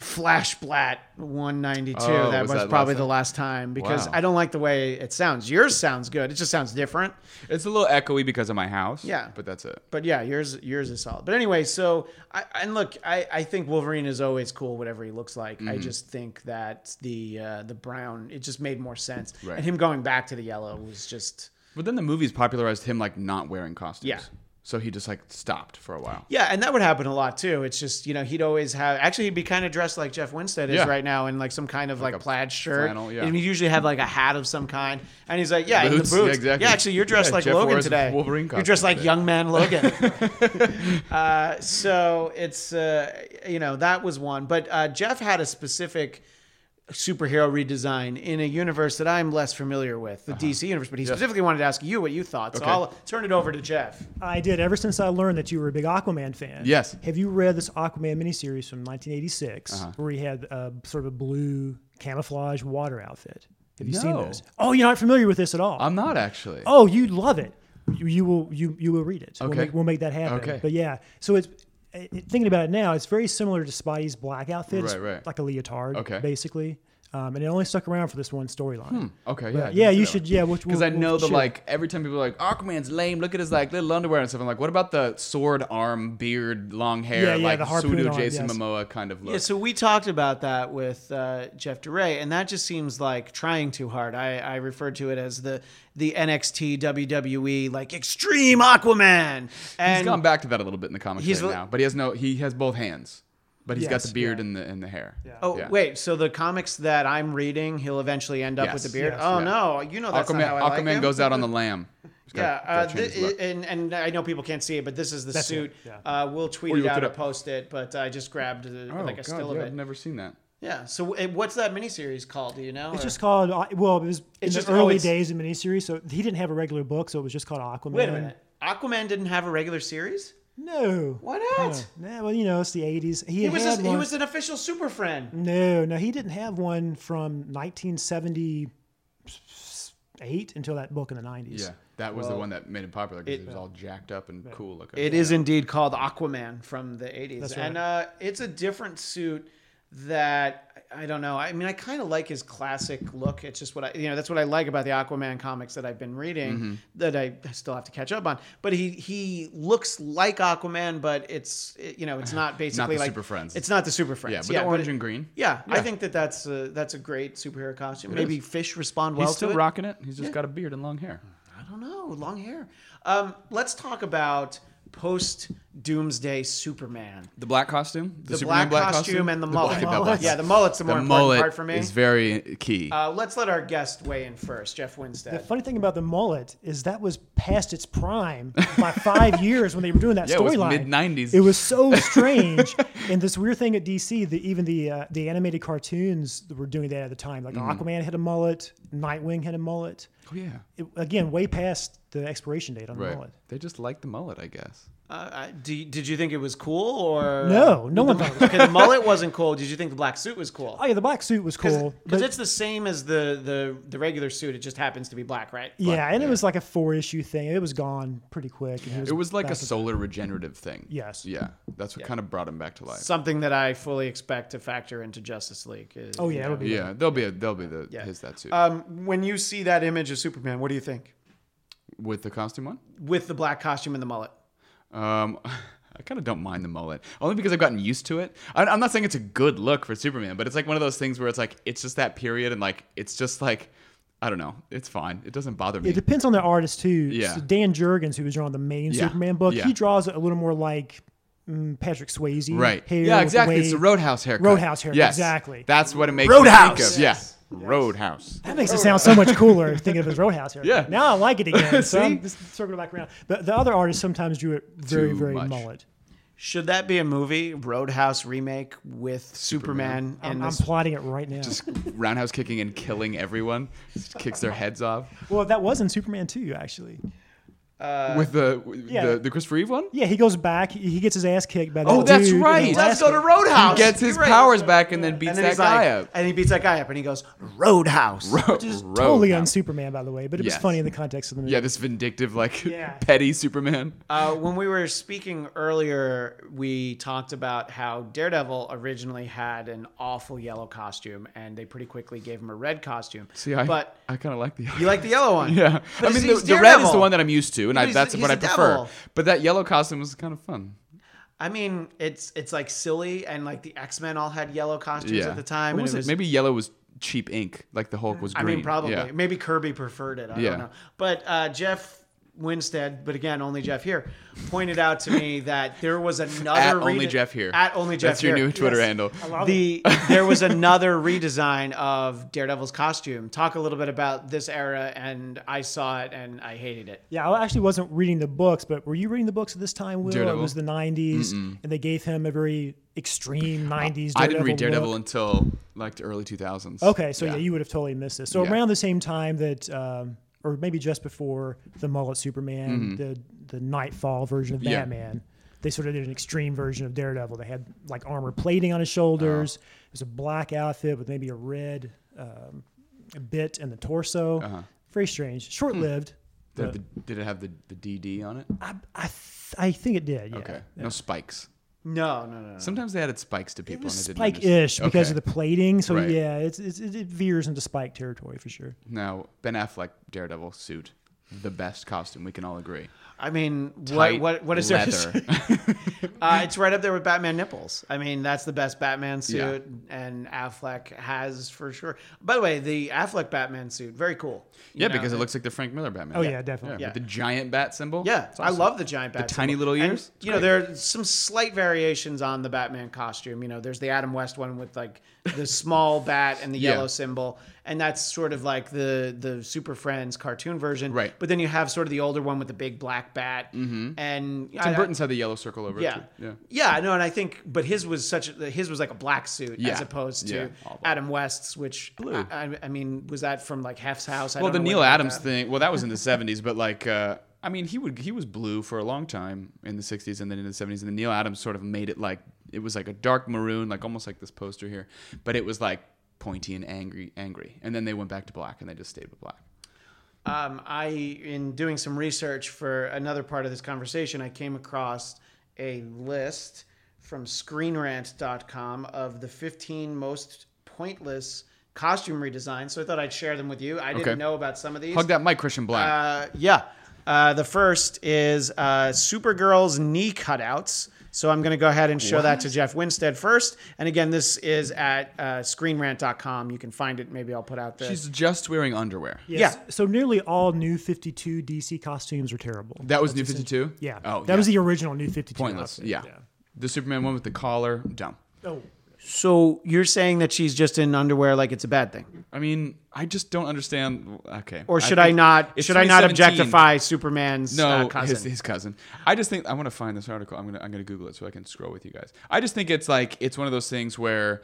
A: Flashblat 192.
D: Oh,
A: that
D: was
A: was,
D: that
A: probably
D: last
A: the last time because
D: Wow.
A: I don't like the way it sounds. Yours sounds good. It just sounds different.
D: It's a little echoey because of my house.
A: Yeah.
D: but that's it.
A: But yeah, yours yours is solid. But anyway, so I and look, I, I think Wolverine is always cool, whatever he looks like.
D: Mm-hmm.
A: I just think that the uh, the brown it just made more sense,
D: Right.
A: and him going back to the yellow was just
D: But then the movies popularized him like not wearing costumes.
A: Yeah.
D: So he just like stopped for a while.
A: Yeah, and that would happen a lot too. It's just you know he'd always have. Actually, he'd be kind of dressed like Jeff Winstead is
D: Yeah.
A: right now in like some kind of like,
D: a
A: plaid shirt.
D: flannel, yeah.
A: And he'd usually have like a hat of some kind. And he's like, yeah, in the
D: Boots,
A: boots.
D: yeah, exactly.
A: Yeah, actually, you're dressed like
D: Jeff
A: Logan today.
D: Wolverine
A: you're dressed like
D: today.
A: young man Logan. uh, so it's uh, you know that was one, but uh, Jeff had a specific superhero redesign in a universe that I'm less familiar with, the DC universe. But he specifically wanted to ask you what you thought, so
D: Uh-huh. Okay.
A: I'll turn it over to Jeff.
C: I did ever since I learned that you were a big Aquaman fan.
D: Yes.
C: Have you read this Aquaman miniseries from 1986
D: Uh-huh.
C: where he had uh, sort of a blue camouflage water outfit? Have you seen
D: No.
C: those? Oh, you're not familiar with this at all.
D: I'm not actually.
C: Oh, you'd love it. You, you will you you will read it. We'll
D: Okay.
C: make, we'll make that happen.
D: Okay.
C: But yeah, so it's it- thinking about it now, it's very similar to Spidey's black outfit.
D: Right, right.
C: Like a leotard,
D: Okay.
C: basically. Um, and it only stuck around for this one storyline.
D: Okay,
C: But
D: yeah.
C: Yeah, you should. Yeah, we'll-
D: Because
C: we'll-
D: I know
C: we'll
D: the like every time people are like Aquaman's lame, look at his like little underwear and stuff. I'm like, what about the sword arm, beard, long hair,
C: Yeah, yeah,
D: like
C: the harpoon
D: pseudo Jason
C: yes.
D: Momoa kind of look?
A: Yeah, so we talked about that with uh, Jeff DeRay, and that just seems like trying too hard. I, I referred to it as the the NXT WWE like extreme Aquaman. And
D: he's gone back to that a little bit in the comics right now, but he has no. He has both hands, but he's got the beard
C: yeah.
D: and the and the hair.
A: Oh
D: Yeah.
A: wait, so the comics that I'm reading, he'll eventually end up with the beard.
C: Yes.
A: oh
D: Yeah.
A: no, you know that's
D: Aquaman,
A: not how I like
D: Aquaman
A: him.
D: goes out on the lamb.
A: Yeah, uh,
D: gotta change his
A: th- and and I know people can't see it, but this is the
C: That's
A: suit.
C: yeah.
A: Uh, we'll tweet it out
D: it
A: or post it, but I just grabbed uh,
D: Oh,
A: like a
D: God,
A: still of it.
D: I've never seen that.
A: Yeah. So what's that miniseries called? Do you know?
C: It's
A: or-
C: just called uh, well. It was in
A: It's
C: the
A: just- oh,
C: early
A: it's-
C: days of miniseries, so he didn't have a regular book, so it was just called Aquaman.
A: Wait a minute. Aquaman didn't have a regular series.
C: No.
A: Why
C: No.
A: not?
C: Nah, well, you know, it's the '80s. He,
A: He was
C: had
A: a, he was an official super friend.
C: No, no, he didn't have one from 1978 until that book in the 90s.
D: Yeah, that was the one that made him popular because it was all jacked up and cool looking.
A: It is indeed called Aquaman from the 80s.
C: That's
A: And uh, it's a different suit that I don't know. I mean, I kind of like his classic look. It's just what I, you know, that's what I like about the Aquaman comics that I've been reading
D: Mm-hmm.
A: that I still have to catch up on. But he he looks like Aquaman, but it's it- you know, it's not basically
D: the
A: like
D: Super Friends.
A: It's not the Super Friends.
D: Yeah, but the orange
A: it-
D: and green.
A: Yeah, I think that that's a, that's a great superhero costume.
D: It
A: Maybe
D: is.
A: fish respond
D: He's
A: well
D: still
A: to it.
D: He's still rocking it. He's just got a beard and long hair.
A: I don't know, long hair. Um, let's talk about post Doomsday Superman.
D: The black costume,
A: The,
D: Superman
A: black, costume, and the mullet.
D: black-
C: mullet.
A: Yeah, the mullet's the
D: The
A: more important
D: mullet
A: part for me.
D: is very key.
A: Uh, let's let our guest weigh in first, Jeff Winstead.
C: The funny thing about the mullet is that was past its prime by five years when they were doing that
D: Yeah,
C: storyline.
D: mid-nineties.
C: It was so strange, and this weird thing at DC, the, even the uh, the animated cartoons were doing that at the time, like
D: Mm-hmm.
C: Aquaman had a mullet, Nightwing had a mullet.
D: Oh yeah,
C: It, again, way past the expiration date on the mullet.
D: They just like the mullet, I guess.
A: Uh, do, did you think it was cool or
C: No, no one thought it was
A: Okay, the mullet wasn't cool. Did you think the black suit was cool?
C: Oh yeah, the black suit was cool.
A: Because
C: but-
A: it's the same as the, the the regular suit. It just happens to be black, right?
C: yeah, and it was like a four issue thing. It was gone pretty quick. and he
D: It was like a
C: back to-
D: solar regenerative thing.
C: Yes.
D: Yeah, that's what kind of brought him back to life.
A: Something that I fully expect to factor into Justice League. Is,
C: Oh yeah, it'll be
D: Yeah, there'll be a there'll be the
A: Yeah.
D: his that suit
A: Um, when you see that image of Superman, what do you think
D: with the costume on.
A: with the black costume and the mullet?
D: Um, I kind of don't mind the mullet, only because I've gotten used to it. I, I'm not saying it's a good look for Superman, but it's like one of those things where it's like it's just that period, and like it's just like I don't know, it's fine. It doesn't bother me.
C: It depends on the artist too.
D: Yeah.
C: So Dan Jurgens, who was drawing the main
D: Yeah.
C: Superman book,
D: Yeah.
C: he draws it a little more like mm, Patrick Swayze.
D: right?
C: hair
D: Yeah,
C: with the
D: exactly. It's the
C: wave.
D: Roadhouse haircut.
C: Roadhouse haircut,
D: Yes,
C: exactly.
D: That's what it makes.
A: Roadhouse.
D: Me think of. Yeah, Roadhouse.
C: That makes it sound so much cooler thinking of his Roadhouse here.
D: Yeah.
C: Now I like it again. so I'm
D: See?
C: just circling back around. But the other artists sometimes drew it very,
D: Too
C: very
D: much.
C: mullet.
A: Should that be a movie, Roadhouse remake with Superman,
C: I'm,
A: and
C: I'm
A: this?
C: plotting it right now.
D: Just roundhouse kicking and killing everyone. Just kicks their heads off
C: well, that was in Superman 2, actually.
D: With the
C: yeah.
D: the the Christopher Reeve one.
C: Yeah, he goes back. He he gets his ass kicked by that
D: Oh, that's
C: dude in
D: right.
A: Let's go to Roadhouse.
D: He gets his
A: right.
D: powers back and then beats
A: and then
D: that guy
A: like,
D: up.
A: and he beats that guy up, and he goes Roadhouse.
C: Which is totally on Superman, by the way, but it was funny in the context of the movie.
D: Yeah, this vindictive, like
C: Yeah.
D: petty Superman.
A: Uh, when we were speaking earlier, we talked about how Daredevil originally had an awful yellow costume, and they pretty quickly gave him a red costume.
D: See, I
A: but
D: I kind of like the. yellow.
A: you like the yellow one,
D: yeah,
A: But
D: I mean the, the red is the one that I'm used to, and I, that's what I prefer.
A: devil.
D: But that yellow costume was kind of fun.
A: I mean, it's it's like silly, and like the X Men all had yellow costumes
D: Yeah,
A: at the time.
D: What
A: and
D: was
A: it was,
D: Maybe yellow was cheap ink, like the Hulk was
A: I mean, probably.
D: Yeah.
A: Maybe Kirby preferred it. I
D: Yeah.
A: don't know. But uh, Jeff Winstead, but again, only Jeff here, pointed out to me that there was another
D: At only
A: rede-
D: Jeff here.
A: At only Jeff
D: That's your
A: here.
D: new Twitter
C: Yes.
D: handle.
C: I love
A: the there was another redesign of Daredevil's costume. Talk a little bit about this era, and I saw it and I hated it.
C: Yeah, I actually wasn't reading the books, but were you reading the books at this time, Will?
D: Daredevil?
C: It was the 90s, and they gave him a very extreme 90s
D: I didn't read
C: Daredevil
D: Daredevil
C: look.
D: until like the early 2000s.
C: Okay, so yeah. you would have totally missed this. So
D: Yeah.
C: around the same time that, um, or maybe just before the mullet Superman, the the Knightfall version of
D: Mm-hmm. Yeah.
C: Batman, they sort of did an extreme version of Daredevil. They had like armor plating on his shoulders.
D: Uh-huh.
C: It was a black outfit with maybe a red um, bit in the torso.
D: Uh-huh.
C: Very strange. Short lived.
D: Did, it have the, did it have the, the DD on it?
C: I, I, th- I think it did. Yeah.
D: Okay. No spikes.
A: No, no, no. no.
D: Sometimes they added spikes to
C: It
D: people.
C: was
D: and I
C: spike-ish because
D: Okay.
C: of the plating. So
D: Right.
C: yeah, it's, it's, it veers into spike territory for sure.
D: Now, Ben Affleck Daredevil suit, the best costume. We can all agree.
A: I mean, what what what is there?
D: leather.
A: say? uh, it's right up there with Batman nipples. I mean, that's the best Batman suit,
D: Yeah.
A: and Affleck has for sure. By the way, the Affleck Batman suit, very cool.
D: Yeah,
A: know,
D: because it looks like the Frank Miller Batman.
C: Oh yeah, definitely.
A: Yeah.
D: With the giant bat symbol.
A: Yeah,
D: It's
A: I love the giant bat.
D: tiny
A: symbol.
D: little ears? It's
A: you know, there are some slight variations on the Batman costume. You know, there's the Adam West one with like the small bat and the
D: Yeah.
A: yellow symbol, and that's sort of like the the Super Friends cartoon version.
D: Right.
A: But then you have sort of the older one with the big black bat, mm-hmm. and
D: Tim
A: I-
D: Burton's had the yellow circle over
A: yeah.
D: Yeah.
A: Yeah, no, and I think, but his was such a, his was like a black suit
D: Yeah.
A: as opposed to
D: Yeah.
A: Adam West's, which I, I, I mean, was that from like Hef's house? I
D: Well, the Neal
A: where they got
D: Adams thing. Well, that was in the '70s, but like, uh, I mean, he would he was blue for a long time in the '60s and then in the '70s, and then Neal Adams sort of made it like it was like a dark maroon, like almost like this poster here, but it was like pointy and angry, angry, and then they went back to black and they just stayed with black.
A: Um, I, in doing some research for another part of this conversation, I came across a list from ScreenRant.com of the 15 most pointless costume redesigns. So I thought I'd share them with you. I didn't know about some of these.
D: Hug that mic, Christian Bladt.
A: Uh, yeah. Uh, the first is uh, Supergirl's knee cutouts. So I'm going to go ahead and show that to Jeff Winstead first. And again, this is at uh, screenrant.com. You can find it. Maybe I'll put out there.
D: She's just wearing underwear.
C: Yes.
A: Yeah.
C: So nearly all New 52 DC costumes are terrible.
D: That was New 52.
C: yeah.
D: Oh,
C: that
D: yeah.
C: was the original New 52.
D: pointless.
C: outfit.
D: Yeah. The Superman one with the collar, dumb.
C: Oh.
A: So you're saying that she's just in underwear like it's a bad thing?
D: I mean, I just don't understand. Okay.
A: Or should I,
D: think
A: not? Should I not objectify Superman's
D: No,
A: uh, cousin?
D: his his cousin. I just think I want to find this article. I'm gonna I'm gonna Google it so I can scroll with you guys. I just think it's like it's one of those things where,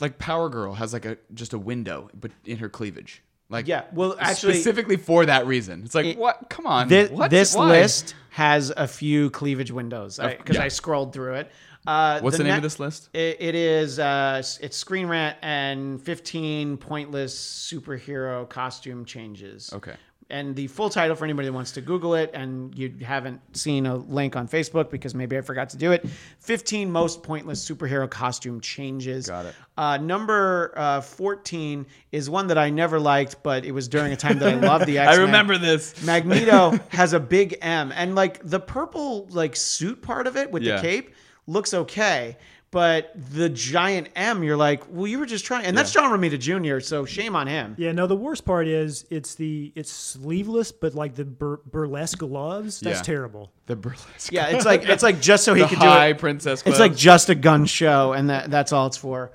D: like Power Girl has like a just a window, but in her cleavage. Like
A: Yeah, well, actually-
D: specifically for that reason. It's like
A: It-
D: what? Come on.
A: This,
D: what?
A: this
D: Why?
A: list has a few cleavage windows because
D: yeah.
A: I scrolled through it. Uh,
D: What's the, name
A: ne-
D: of this list?
A: It, it is uh, it's Screen Rant and 15 pointless superhero costume changes.
D: Okay.
A: And the full title for anybody that wants to Google it and you haven't seen a link on Facebook because maybe I forgot to do it. 15 most pointless superhero costume changes.
D: Got it.
A: Uh, number uh, 14 is one that I never liked, but it was during a time that I loved the X.
D: I remember this.
A: Magneto has a big M, and like the purple like suit part of it with
D: Yeah.
A: the cape looks okay, but the giant M, you're like, well, you were just trying, and that's John Romita Jr. So shame on him.
C: Yeah, no. The worst part is it's the it's sleeveless, but like the bur- burlesque gloves. That's
D: Yeah.
C: terrible.
D: The burlesque.
A: Yeah, it's like it's like just so he
D: The
A: could
D: high
A: do it.
D: princess.
A: It's like just a gun show, and that that's all it's for.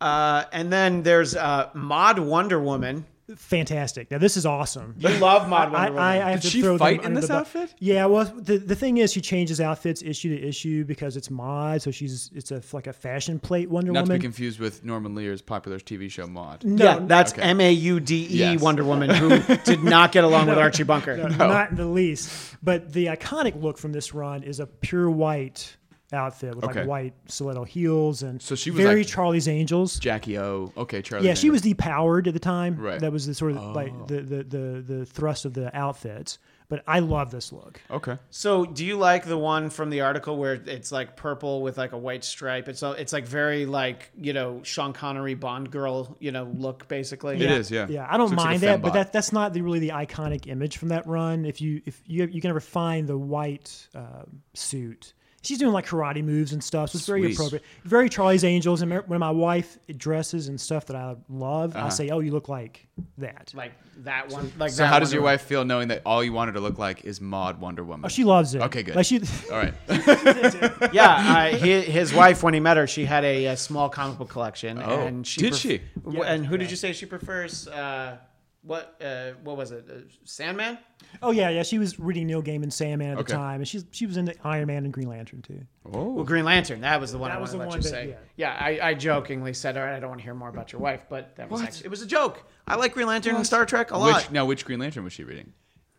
A: Uh, and then there's uh, Mod Wonder Woman.
C: Fantastic. Now this is awesome.
A: You love Mod
C: I,
A: Wonder Woman.
C: I, I have
D: Did
C: to
D: she
C: throw them
D: fight in this
C: the bu-
D: outfit?
C: Yeah, well, the, the thing is, she changes outfits issue to issue because it's mod, so she's it's a like a fashion plate Wonder Woman.
D: Not to be confused with Norman Lear's popular TV show Mod.
C: no,
A: yeah, that's
D: Okay.
A: M A U D E
D: Yes.
A: Wonder Woman who did not get along with Archie Bunker.
C: not in the least. But the iconic look from this run is a pure white outfit with
D: Okay.
C: like white stiletto heels and
D: So she was
C: very
D: like-
C: Charlie's Angels.
D: Jackie O. Okay, Charlie.
C: Yeah, she was depowered at the time.
D: Right.
C: That was the sort of like the, the, the, the thrust of the outfits. But I love this look.
D: Okay.
A: So, do you like the one from the article where it's like purple with like a white stripe? It's it's like very like you know Sean Connery Bond girl you know look basically.
D: It is, yeah.
C: Yeah, I don't
D: Looks like
C: mind that, but that that's not the, really the iconic image from that run. If you if you you can ever find the white uh, suit, she's doing like karate moves and stuff, so it's very
D: Sweet.
C: appropriate. Very Charlie's Angels. And when my wife dresses and stuff that I love,
D: Uh-huh.
C: I'll say, "Oh, you look like that."
A: like that one. Like
D: So
A: that
D: how does your wife feel knowing that all you want her to look like is Maud Wonder Woman?
C: Oh, she loves it.
D: Okay, good.
C: Like she,
D: All right.
A: Yeah, uh, his, his wife when he met her, she had a, a small comic book collection,
D: Oh,
A: and she
D: did she?
A: w- and who did you say she prefers? Uh, what uh, what was it? Uh, Sandman.
C: oh yeah, yeah, she was reading Neil Gaiman's Sandman at
D: Okay.
C: the time, and she's she was into Iron Man and Green Lantern too.
A: Oh, well, Green Lantern. That was the one
C: That
A: I
C: was
A: wanted
C: the
A: to let
C: one
A: you
C: that-
A: say. Yeah, I, I jokingly said, "All right, I don't want to hear more about your wife," but that was actually, it was a joke. I like Green Lantern and Star Trek a lot.
D: Which now which Green Lantern was she reading?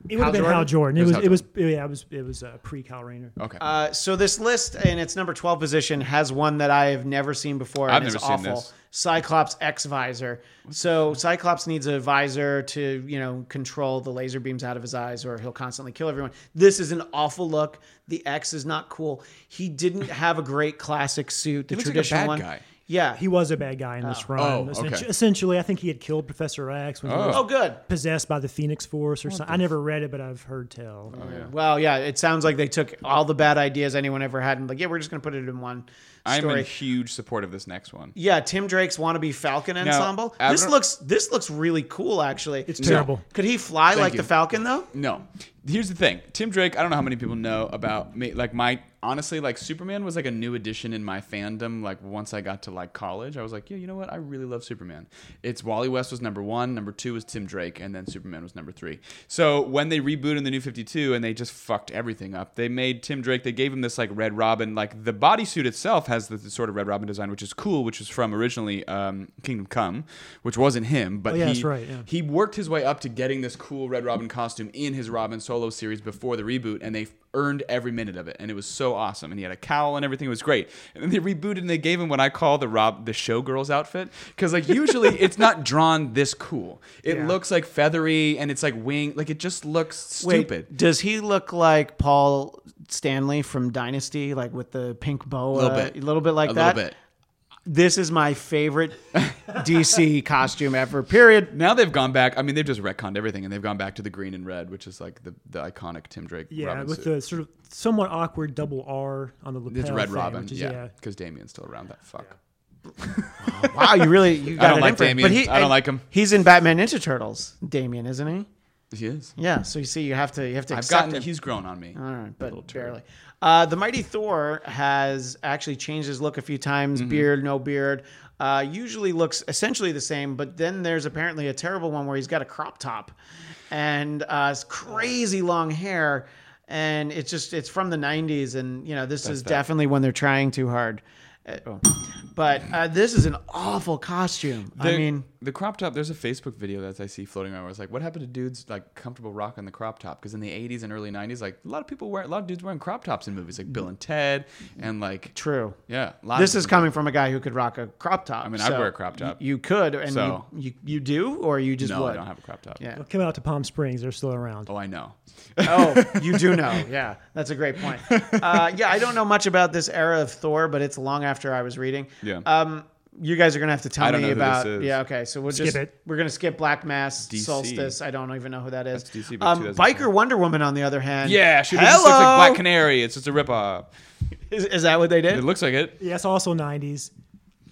C: It would have been
A: Jordan?
C: Hal Jordan. It
D: It was
C: was
D: Hal
C: it was yeah, it was it was uh, pre Kyle Rayner.
D: Okay.
A: Uh, so this list in its number 12 position has one that I have never seen before.
D: I've
A: and it's
D: never seen
A: awful.
D: this.
A: Cyclops X visor. So Cyclops needs a visor to, you know, control the laser beams out of his eyes or he'll constantly kill everyone. This is an awful look. The X is not cool. He didn't have a great classic suit, the
D: looks like a
A: traditional
D: bad
A: one.
D: guy.
A: Yeah.
C: He was a bad guy in this oh. run.
D: Oh,
C: Essentially,
D: okay.
C: essentially, I think he had killed Professor X when he
D: Oh.
C: was
A: oh, good.
C: possessed by the Phoenix Force or oh, something. I never read it, but I've heard tell.
A: Oh, well, yeah, it sounds like they took all the bad ideas anyone ever had and like, yeah, we're just going to put it in one
D: I'm
A: story.
D: in huge support of this next one.
A: Yeah, Tim Drake's wannabe Falcon ensemble.
D: I
A: this
D: don't-
A: looks this looks really cool actually.
C: It's terrible.
A: Could he fly like
D: you.
A: the Falcon though?
D: No. Here's the thing. Tim Drake, I don't know how many people know about me. Like my honestly, like Superman was like a new addition in my fandom. Like once I got to like college, I was like, yeah, you know what? I really love Superman. It's Wally West was number one, number two was Tim Drake, and then Superman was number three. So when they rebooted the new 52 and they just fucked everything up, they made Tim Drake, they gave him this like Red Robin, like the bodysuit itself has the, the sort of Red Robin design, which is cool, which is from originally um, Kingdom Come, which wasn't him, but
C: Oh, yeah,
D: he,
C: right, yeah.
D: he worked his way up to getting this cool Red Robin costume in his Robin solo series before the reboot, and they earned every minute of it, and it was so awesome. And he had a cowl and everything; it was great. And then they rebooted and they gave him what I call the Rob the showgirl's outfit, because like usually it's not drawn this cool. It
C: Yeah.
D: looks like feathery and it's like wing, like it just looks stupid.
A: Wait, does he look like Paul Stanley from Dynasty, like with the pink boa?
D: A little bit.
A: a little bit like
D: a
A: that.
D: little bit.
A: This is my favorite DC costume ever. Period.
D: Now they've gone back. I mean, they've just retconned everything, and they've gone back to the green and red, which is like the, the iconic Tim Drake.
C: Yeah,
D: Robin
C: with
D: suit.
C: the sort of somewhat awkward double R on the lapel.
D: it's Red
C: thing,
D: Robin,
C: is,
D: yeah, because Damian's still around. That fuck.
A: Wow, you really you got
D: I
A: don't
D: like
A: in him.
D: Damian.
A: But he,
D: I don't
A: and
D: like him.
A: He's in Batman Ninja Turtles. Damian, isn't he?
D: He is.
A: Yeah. So you see, you have to you have to
D: I've
A: accept
D: gotten.
A: him.
D: He's grown on me.
A: All right, but
D: Little turd.
A: barely. Uh, the Mighty Thor has actually changed his look a few times.
D: Mm-hmm.
A: Beard, no beard. Uh, usually looks essentially the same, but then there's apparently a terrible one where he's got a crop top and uh, it's crazy long hair, and it's just it's from the '90s, and you know this is
D: bad.
A: definitely when they're trying too hard. Uh, But uh, this is an awful costume. I mean,
D: the crop top. There's a Facebook video that I see floating around where it's like, what happened to dudes like comfortable rocking the crop top? Because in the 80s and early 90s, like a lot of people wear a lot of dudes wearing crop tops in movies, like Bill and Ted, and like
A: True.
D: yeah. a lot
A: This
D: of
A: is coming from a guy who could rock a crop top.
D: I mean, I'd wear a crop top.
A: y- You could, and
D: So-
A: you, you you do, or you just
D: No,
A: would.
D: I don't have a crop top.
A: Yeah.
C: Come out to Palm Springs; they're still around.
D: Oh, I know.
A: Oh, you do know. Yeah, that's a great point. Uh, yeah, I don't know much about this era of Thor, but it's long after I was reading.
D: Yeah.
A: Um, you guys are gonna have to tell
D: I don't
A: me
D: know who this
A: about.
D: is.
A: Yeah. Okay. So we'll
C: Skip
A: just
C: it.
A: we're gonna skip Black Mass,
D: DC.
A: Solstice. I don't even know who that is.
D: That's DC, but
A: um,
D: 2010.
A: Biker Wonder Woman, on the other hand.
D: Yeah, she
A: Hello.
D: just looks like Black Canary. It's just a ripoff.
A: Is, is that what they did?
D: It looks like it.
C: Yeah, it's also '90s.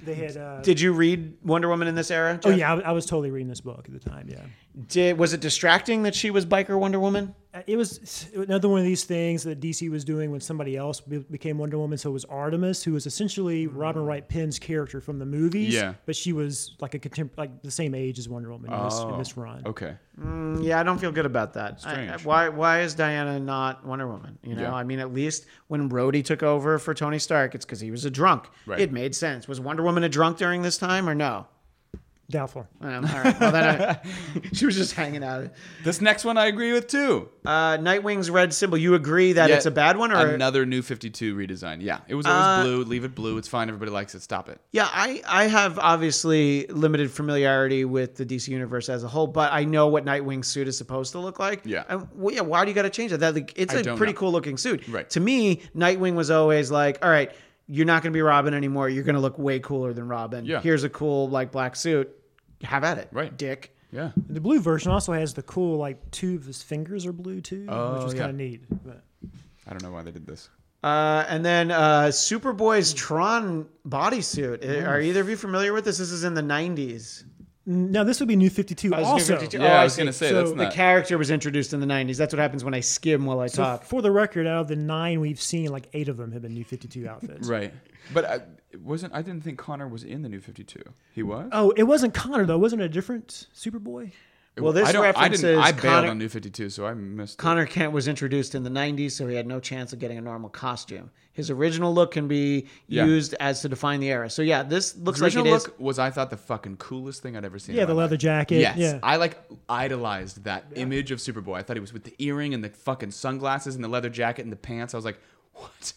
C: They had. Uh,
A: Did you read Wonder Woman in this era?
C: oh
A: Jeff?
C: yeah, I, I was totally reading this book at the time. Yeah.
A: Did was it distracting that she was Biker Wonder Woman?
C: Uh, It was another one of these things that DC was doing when somebody else be- became Wonder Woman. So it was Artemis, who was essentially Robin Wright Penn's character from the movies.
D: Yeah.
C: But she was like a contem- like the same age as Wonder Woman in, this, in
D: Oh,
C: this run.
D: Okay.
A: Mm, Yeah, I don't feel good about that. I-
D: Strange.
A: I- why why is Diana not Wonder Woman? You know,
D: Yeah.
A: I mean, at least when Rhodey took over for Tony Stark, it's because he was a drunk.
D: Right.
A: It made sense. Was Wonder Woman a drunk during this time or no?
C: Doubtful.
A: Um, all right. Well, then I, she was just hanging out.
D: This next one I agree with too.
A: Uh, Nightwing's red symbol. You agree that it's a bad one, or
D: another new 52 redesign? Yeah, it was always
A: Uh,
D: blue. Leave it blue. It's fine. Everybody likes it. Stop it.
A: Yeah, I, I have obviously limited familiarity with the DC universe as a whole, but I know what Nightwing's suit is supposed to look like.
D: Yeah.
A: And, well, yeah. Why do you got to change it? That like, it's
D: I
A: a pretty
D: know.
A: cool looking suit.
D: Right.
A: To me, Nightwing was always like, all right, you're not going to be Robin anymore. You're going to look way cooler than Robin.
D: Yeah.
A: Here's a cool like black suit. Have at it.
D: Right.
A: Dick.
D: Yeah.
C: The blue version also has the cool like two of his fingers are blue too, which
D: Oh,
C: is
D: yeah.
C: kind of neat. But
D: I don't know why they did this.
A: Uh, and then uh, Superboy's Tron bodysuit. Are either of you familiar with this? This is in the 90s.
C: now this would be New Fifty Two
A: I was gonna
C: also.
A: 52
D: Yeah,
A: Oh,
D: I
A: I
D: was gonna say
C: So
D: that's
C: the
A: The character was introduced in the 90s. That's what happens when I skim while I
C: So
A: talk.
C: for the record, out of the nine we've seen, like eight of them have been New Fifty Two outfits.
D: Right. But I, it wasn't. I didn't think Connor was in the new 52. He was.
C: Oh, it wasn't Connor though. Wasn't it a different Superboy?
A: Well, this
D: I don't, I
A: references
D: didn't. I bailed
A: Connor-
D: on new 52, so I missed. it.
A: Connor Kent was introduced in the 90s, so he had no chance of getting a normal costume. His original look can be
D: Yeah.
A: used as to define the era. So yeah, this looks
D: His
A: like it
D: original
A: is.
D: look was I thought the fucking coolest thing I'd ever seen.
C: Yeah,
D: in my
C: the leather
D: life.
C: jacket.
D: Yes,
C: Yeah.
D: I like idolized that image of Superboy. I thought he was with the earring and the fucking sunglasses and the leather jacket and the pants. I was like, what?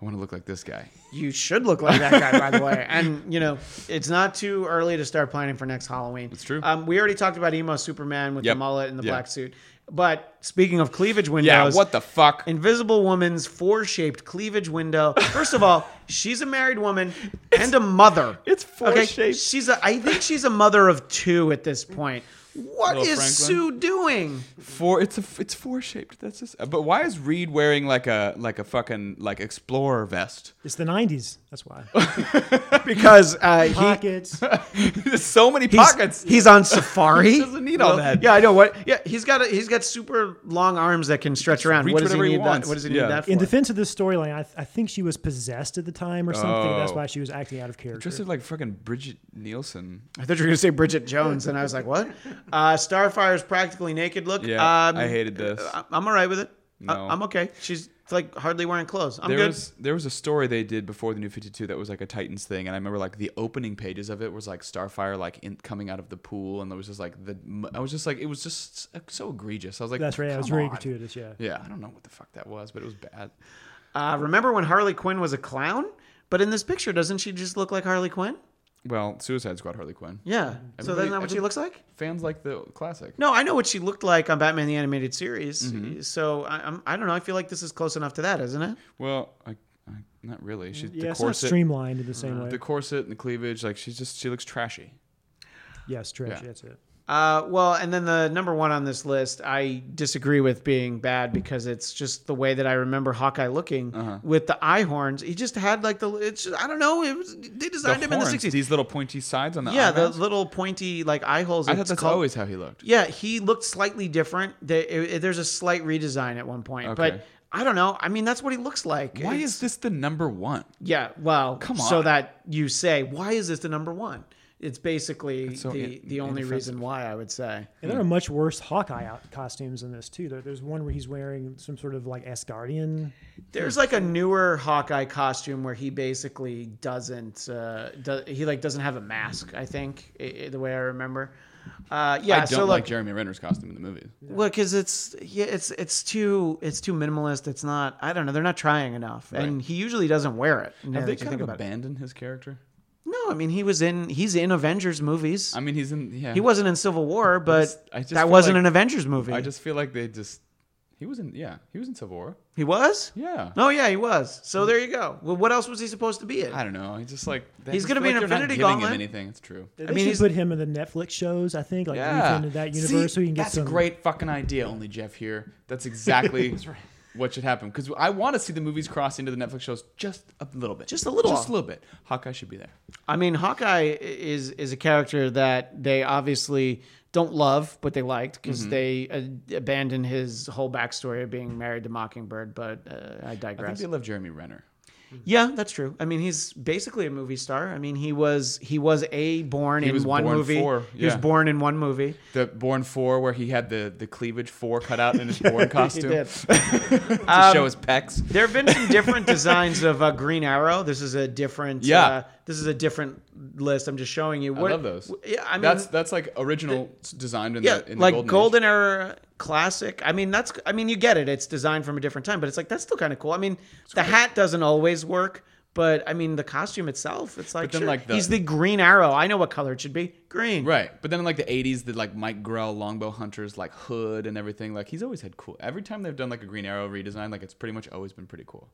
D: I want to look like this guy.
A: You should look like that guy, by the way. And you know, it's not too early to start planning for next Halloween. It's
D: true.
A: Um, we already talked about emo Superman with
D: Yep.
A: the mullet and the
D: Yeah.
A: black suit. But speaking of cleavage
D: Yeah,
A: windows,
D: what the fuck?
A: Invisible Woman's four-shaped cleavage window. First of all, she's a married woman and a mother.
D: it's four-shaped.
A: She's a. I think she's a mother of two at this point. What
D: Little
A: is
D: Franklin?
A: Sue doing?
D: Four. It's a. It's four shaped. That's just. But why is Reed wearing like a like a fucking like explorer vest?
C: It's the '90s. That's why.
A: Because uh, he,
C: Pockets.
D: There's so many
A: he's,
D: pockets.
A: he's on safari.
D: He doesn't need all that.
A: Yeah, I know what. Yeah, he's got a, he's got super long arms that can stretch around.
D: reach
A: What does he
D: whatever he
A: need that?
D: wants.
A: What does he
D: Yeah.
A: need that for?
C: In defense of this storyline, I, I think she was possessed at the time or something. That's
D: Oh.
C: why she was acting out of character.
D: Dressed like fucking Bridget Nielsen.
A: I thought you were gonna say Bridget Jones, and I was like, what? Uh, Starfire's practically naked look.
D: Yeah,
A: um,
D: I hated this.
A: I- I'm all right with it. I-
D: No.
A: I'm okay. She's like hardly wearing clothes. I'm
D: there
A: good.
D: was there was a story they did before the new 52 that was like a Titans thing and I remember like the opening pages of it was like Starfire like in, coming out of the pool and there was just like the I was just like it was just so egregious. I was like
C: That's right. It was
D: "Come
C: very gratuitous. Yeah.
D: Yeah, I don't know what the fuck that was, but it was bad.
A: Uh, remember when Harley Quinn was a clown? But in this picture, doesn't she just look like Harley Quinn?
D: Well, Suicide Squad Harley Quinn.
A: Yeah. so
D: Everybody-
A: that's not what she looks like.
D: Fans like the classic.
A: No, I know what she looked like on Batman the Animated Series.
D: Mm-hmm.
A: So I, I'm, I don't know. I feel like this is close enough to that, isn't it?
D: Well, I, I not really. She's
C: Yeah,
D: the
C: it's not
D: corset,
C: streamlined in the same way.
D: the corset and the cleavage. Like she's just she looks trashy.
C: yes, trash.
D: Yeah.
C: That's it.
A: Uh, well, and then the number one on this list, I disagree with being bad because it's just the way that I remember Hawkeye looking
D: Uh-huh.
A: with the eye horns. He just had like the it's just, I don't know. It was they designed him in the '60s.
D: These little pointy sides on the
A: yeah, the little pointy like eye holes.
D: I thought that's
A: called-
D: always how he looked.
A: Yeah, he looked slightly different. There, it- there's a slight redesign at one point,
D: Okay.
A: but I don't know. I mean, that's what he looks like.
D: Why
A: It's-
D: is this the number one?
A: Yeah, well,
D: Come on.
A: So that you say, why is this the number one? It's basically
D: so
A: the
D: in-
A: the only
D: inoffensive.
A: reason why I would say.
C: And there are much worse Hawkeye out costumes in this too. There, there's one where he's wearing some sort of like Asgardian.
A: There's like a newer Hawkeye costume where he basically doesn't uh, do, he like doesn't have a mask. I think i- i- the way I remember. Uh, yeah,
D: I don't
A: so
D: like
A: like
D: Jeremy Renner's costume in the movie.
A: Well, because it's yeah, it's it's too it's too minimalist. It's not. I don't know. They're not trying enough, and he usually doesn't wear it. now
D: Have they kind
A: think
D: of
A: about it.
D: his character?
A: No, I mean he was in he's in Avengers movies.
D: I mean, he's in. Yeah,
A: he wasn't in Civil War, but
D: just- I just
A: that
D: feel
A: wasn't
D: like-
A: an Avengers movie.
D: I just feel like they just. He was in. Yeah, he was in Civil War.
A: he was.
D: Yeah.
A: Oh yeah, he was. So there you go. Well, what else was he supposed to be in?
D: I don't know. He's just like I
A: He's gonna be in
D: like they're not
A: Infinity
D: giving
A: Gauntlet.
D: Him anything? It's true.
C: They
A: mean, he's-
C: put him in the Netflix shows. I think like
D: Yeah.
C: into that universe so we can get
D: that's
C: some.
D: a great fucking idea. Only Jeff here. That's exactly what should happen. Because I want to see the movies cross into the Netflix shows just a little bit.
A: Just a little.
D: Just a little bit. Hawkeye should be there.
A: I mean, Hawkeye is is a character that they obviously don't love, but they liked because
D: Mm-hmm.
A: they uh, abandoned his whole backstory of being married to Mockingbird. But uh, I
D: I think
A: digress.
D: they love Jeremy Renner.
A: Yeah, that's true. I mean, he's basically a movie star. I mean, he was he was a born
D: He
A: in one
D: born
A: movie.
D: for-
A: He was born in one movie.
D: The Born Four, where he had the the cleavage four cut out in his Born costume to
A: Um,
D: show his pecs.
A: There have been some different designs of uh, Green Arrow. This is a different.
D: Yeah.
A: Uh, this is a different list. I'm just showing you.
D: I
A: What,
D: love those.
A: Yeah, I mean,
D: that's that's like original designed in
A: yeah,
D: the in
A: like
D: the golden,
A: golden, era classic. I mean, that's. I mean, you get it. It's designed from a different time, but it's like that's still kind of cool. I mean, the hat doesn't always work, but I mean, the costume itself. It's like,
D: then,
A: sure,
D: like, the-
A: he's the Green Arrow. I know what color it should be. Green.
D: Right, but then in like the '80s, the like Mike Grell longbow hunters, like hood and everything. Like he's always had cool. Every time they've done like a Green Arrow redesign, like it's pretty much always been pretty cool.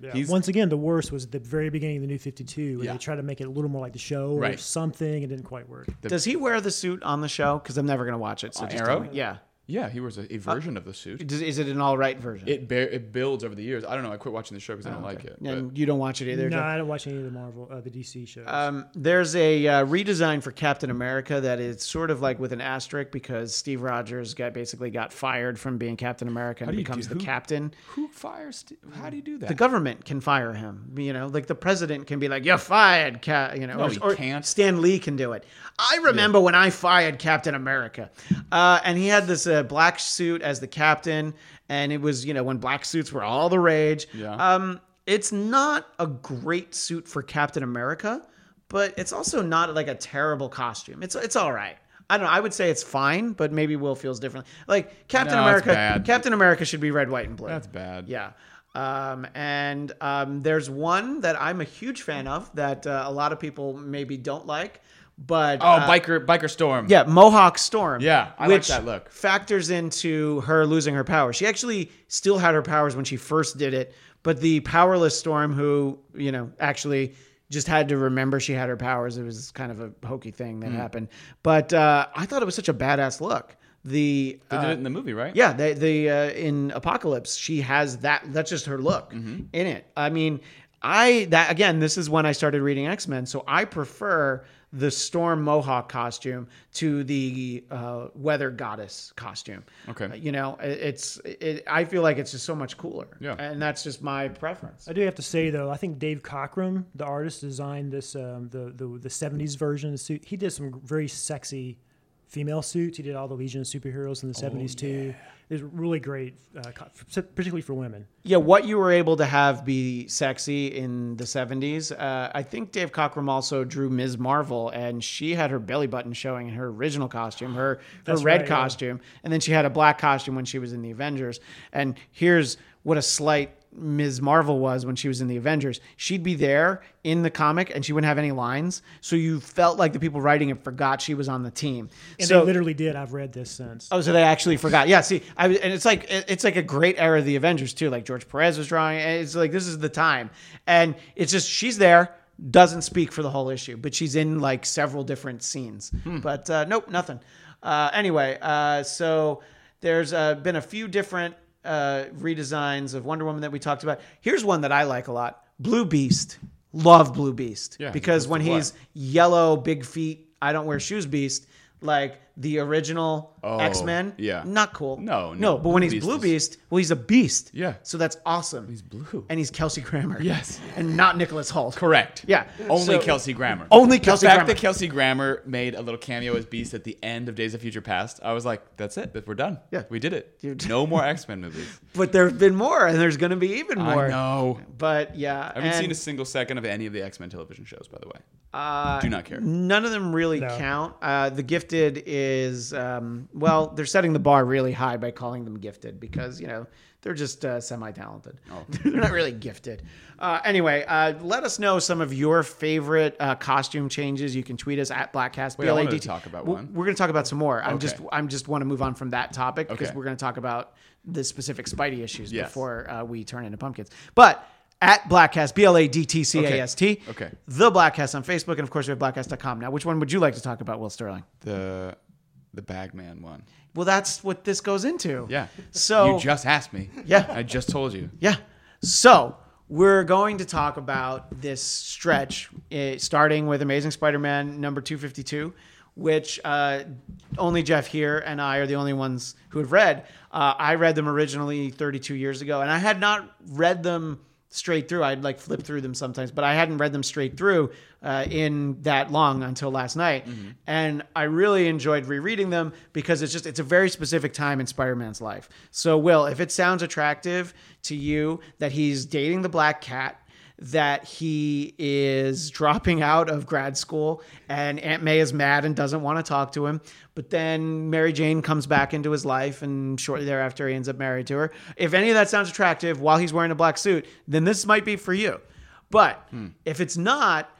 C: Yeah.
D: He's-
C: Once again, the worst was at the very beginning of the New Fifty Two, where
D: Yeah.
C: they tried to make it a little more like the show or
D: Right.
C: something. It didn't quite work.
A: Does he wear the suit on the show? Because I'm never gonna watch it. So
D: On
A: just
D: Arrow?
A: tell me. Yeah.
D: Yeah, he wears a, a version of the suit.
A: Does, is it an all right version?
D: It bear, it builds over the years. I don't know. I quit watching the show because I don't like it. but-
A: and you don't watch it either.
C: no,
A: Joe?
C: I don't watch any of the Marvel, uh, the DC shows.
A: Um, there's a uh, redesign for Captain America that is sort of like with an asterisk because Steve Rogers got basically got fired from being Captain America and becomes
D: do-
A: the
D: who-
A: captain.
D: Who fires? St- How do you do that?
A: The government can fire him. You know, like the president can be like, "You're fired," Ca-, you know,
D: No,
A: or,
D: he
A: or
D: can't.
A: Stan Lee can do it. I remember when I fired Captain America, uh, and he had this black suit as the captain, and it was you know when black suits were all the rage.
D: Yeah.
A: Um, it's not a great suit for Captain America, but it's also not like a terrible costume. It's it's all right. I don't know. I would say it's fine, but maybe Will feels differently. Like Captain
D: No,
A: America. Captain America should be red, white, and blue.
D: That's bad.
A: Yeah. Um, and um, there's one that I'm a huge fan of that uh, a lot of people maybe don't like, but
D: Oh,
A: uh,
D: biker biker storm.
A: yeah, Mohawk Storm.
D: Yeah, I like
A: which
D: that look.
A: Factors into her losing her power. She actually still had her powers when she first did it, but the powerless Storm, who you know actually just had to remember she had her powers, it was kind of a hokey thing that happened. But uh, I thought it was such a badass look. The
D: They
A: uh,
D: did it in the movie, right?
A: yeah, they they uh, in Apocalypse, she has that. That's just her look
D: Mm-hmm.
A: in it. I mean, I that again. This is when I started reading X Men, so I prefer the Storm Mohawk costume to the uh, Weather Goddess costume.
D: Okay.
A: Uh, you know, it, it's it, I feel like it's just so much cooler.
D: Yeah.
A: and that's just my preference.
C: I do have to say though, I think Dave Cockrum, the artist, designed this um, the, the the '70s version of the suit. He did some very sexy female suits. He did all the Legion of Superheroes in the '70s too. It's really great, uh, particularly for women.
A: Yeah, what you were able to have be sexy in the 70s. Uh, I think Dave Cockrum also drew Ms. Marvel, and she had her belly button showing in her original costume, her, her
C: That's
A: red
C: right, yeah.
A: costume. And then she had a black costume when she was in the Avengers. And here's what a slight Ms. Marvel was when she was in the Avengers. She'd be there in the comic, and she wouldn't have any lines. So you felt like the people writing it forgot she was on the team.
C: And
A: so,
C: they literally did. I've read this since.
A: Oh, so they actually forgot. Yeah, see, I, and it's like it's like a great era of the Avengers too. Like George Perez was drawing. and It's like this is the time, and it's just she's there, doesn't speak for the whole issue, but she's in like several different scenes. But uh, nope, nothing. Uh, anyway, uh, so there's uh, been a few different uh, redesigns of Wonder Woman that we talked about. Here's one that I like a lot: Blue Beast. Love Blue Beast
D: Yeah,
A: because when
D: of what?
A: he's yellow, big feet, I don't wear shoes beast. Like the original
D: Oh,
A: X Men,
D: yeah.
A: not cool.
D: No,
A: no.
D: no,
A: But when
D: Blue
A: he's
D: Beast
A: Blue
D: is-
A: Beast, well, he's a beast.
D: Yeah.
A: So that's awesome.
D: He's blue.
A: and he's Kelsey Grammer.
D: Yes.
A: and not Nicholas Hoult.
D: Correct.
A: Yeah.
D: Only
A: So-
D: Kelsey Grammer.
A: Only Kelsey
D: the
A: Kelsey
D: fact
A: Grammer.
D: that Kelsey Grammer made a little cameo as Beast at the end of Days of Future Past, I was like, "That's it. We're done.
A: Yeah.
D: we did it.
A: Dude.
D: No more X Men movies."
A: But there have been more, and there's going to be even more.
D: I know.
A: But yeah,
D: I haven't
A: and,
D: seen a single second of any of the X Men television shows, by the way.
A: uh,
D: Do not care.
A: None of them really
C: No.
A: count. Uh, the Gifted is um, well, they're setting the bar really high by calling them Gifted because you know they're just uh, semi-talented.
D: Oh.
A: they're not really gifted. Uh, anyway, uh, let us know some of your favorite uh, costume changes. You can tweet us at Bladtcast.
D: Wait, I wanted to talk about
A: We're-
D: one.
A: We're going to talk about some more. I'm just I'm just want to move on from that topic because
D: Okay.
A: we're going to talk about the specific Spidey issues
D: Yes.
A: before uh, we turn into pumpkins. But at Bladtcast, B L A D T C A S T.
D: Okay. Okay.
A: The Bladtcast on Facebook, and of course we have bladtcast.com. Now, which one would you like to talk about, Will Starling?
D: The the Bagman one.
A: Well, that's what this goes into.
D: Yeah.
A: So
D: you just asked me.
A: Yeah.
D: I just told you.
A: yeah. So we're going to talk about this stretch, eh, starting with Amazing Spider-Man number two fifty two. Which uh, only Jeff here and I are the only ones who have read. Uh, I read them originally 32 years ago, and I had not read them straight through. I'd like flip through them sometimes, but I hadn't read them straight through uh, in that long until last night. And I really enjoyed rereading them because it's just it's a very specific time in Spider-Man's life. So, Will, if it sounds attractive to you that he's dating the Black Cat. That he is dropping out of grad school and Aunt May is mad and doesn't want to talk to him. But then Mary Jane comes back into his life and shortly thereafter he ends up married to her. If any of that sounds attractive while he's wearing a black suit, then this might be for you. But hmm. if it's not,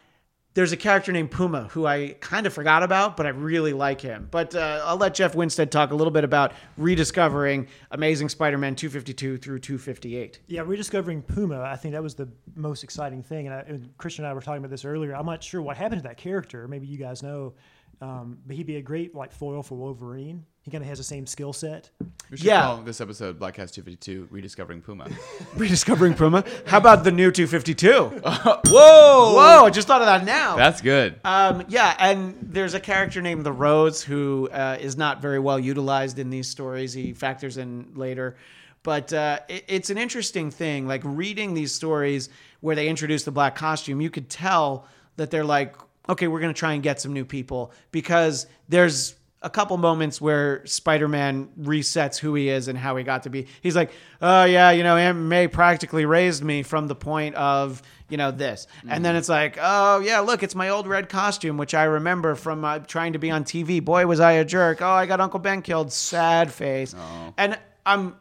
A: there's a character named Puma who I kind of forgot about, but I really like him. But uh, I'll let Jeff Winstead talk a little bit about rediscovering Amazing Spider-Man 252 through 258.
C: Yeah, rediscovering Puma, I think that was the most exciting thing. And, I, and Christian and I were talking about this earlier. I'm not sure what happened to that character. Maybe you guys know. Um, but he'd be a great like foil for Wolverine. He kind of has the same skill set.
D: We should
A: Yeah.
D: call this episode Bladtcast 252 Rediscovering Puma.
A: Rediscovering Puma. How about the new 252?
D: Whoa!
A: Whoa! I just thought of that now.
D: That's good.
A: Um, yeah, and there's a character named the Rose who uh, is not very well utilized in these stories. He factors in later, but uh, it, it's an interesting thing. Like reading these stories where they introduce the black costume, you could tell that they're like, okay, we're going to try and get some new people because there's a couple moments where Spider-Man resets who he is and how he got to be. He's like, "Oh yeah, you know, Aunt May practically raised me from the point of, you know, this." And then it's like, "Oh yeah, look, it's my old red costume which I remember from uh, trying to be on TV. Boy, was I a jerk. Oh, I got Uncle Ben killed. Sad face." And I'm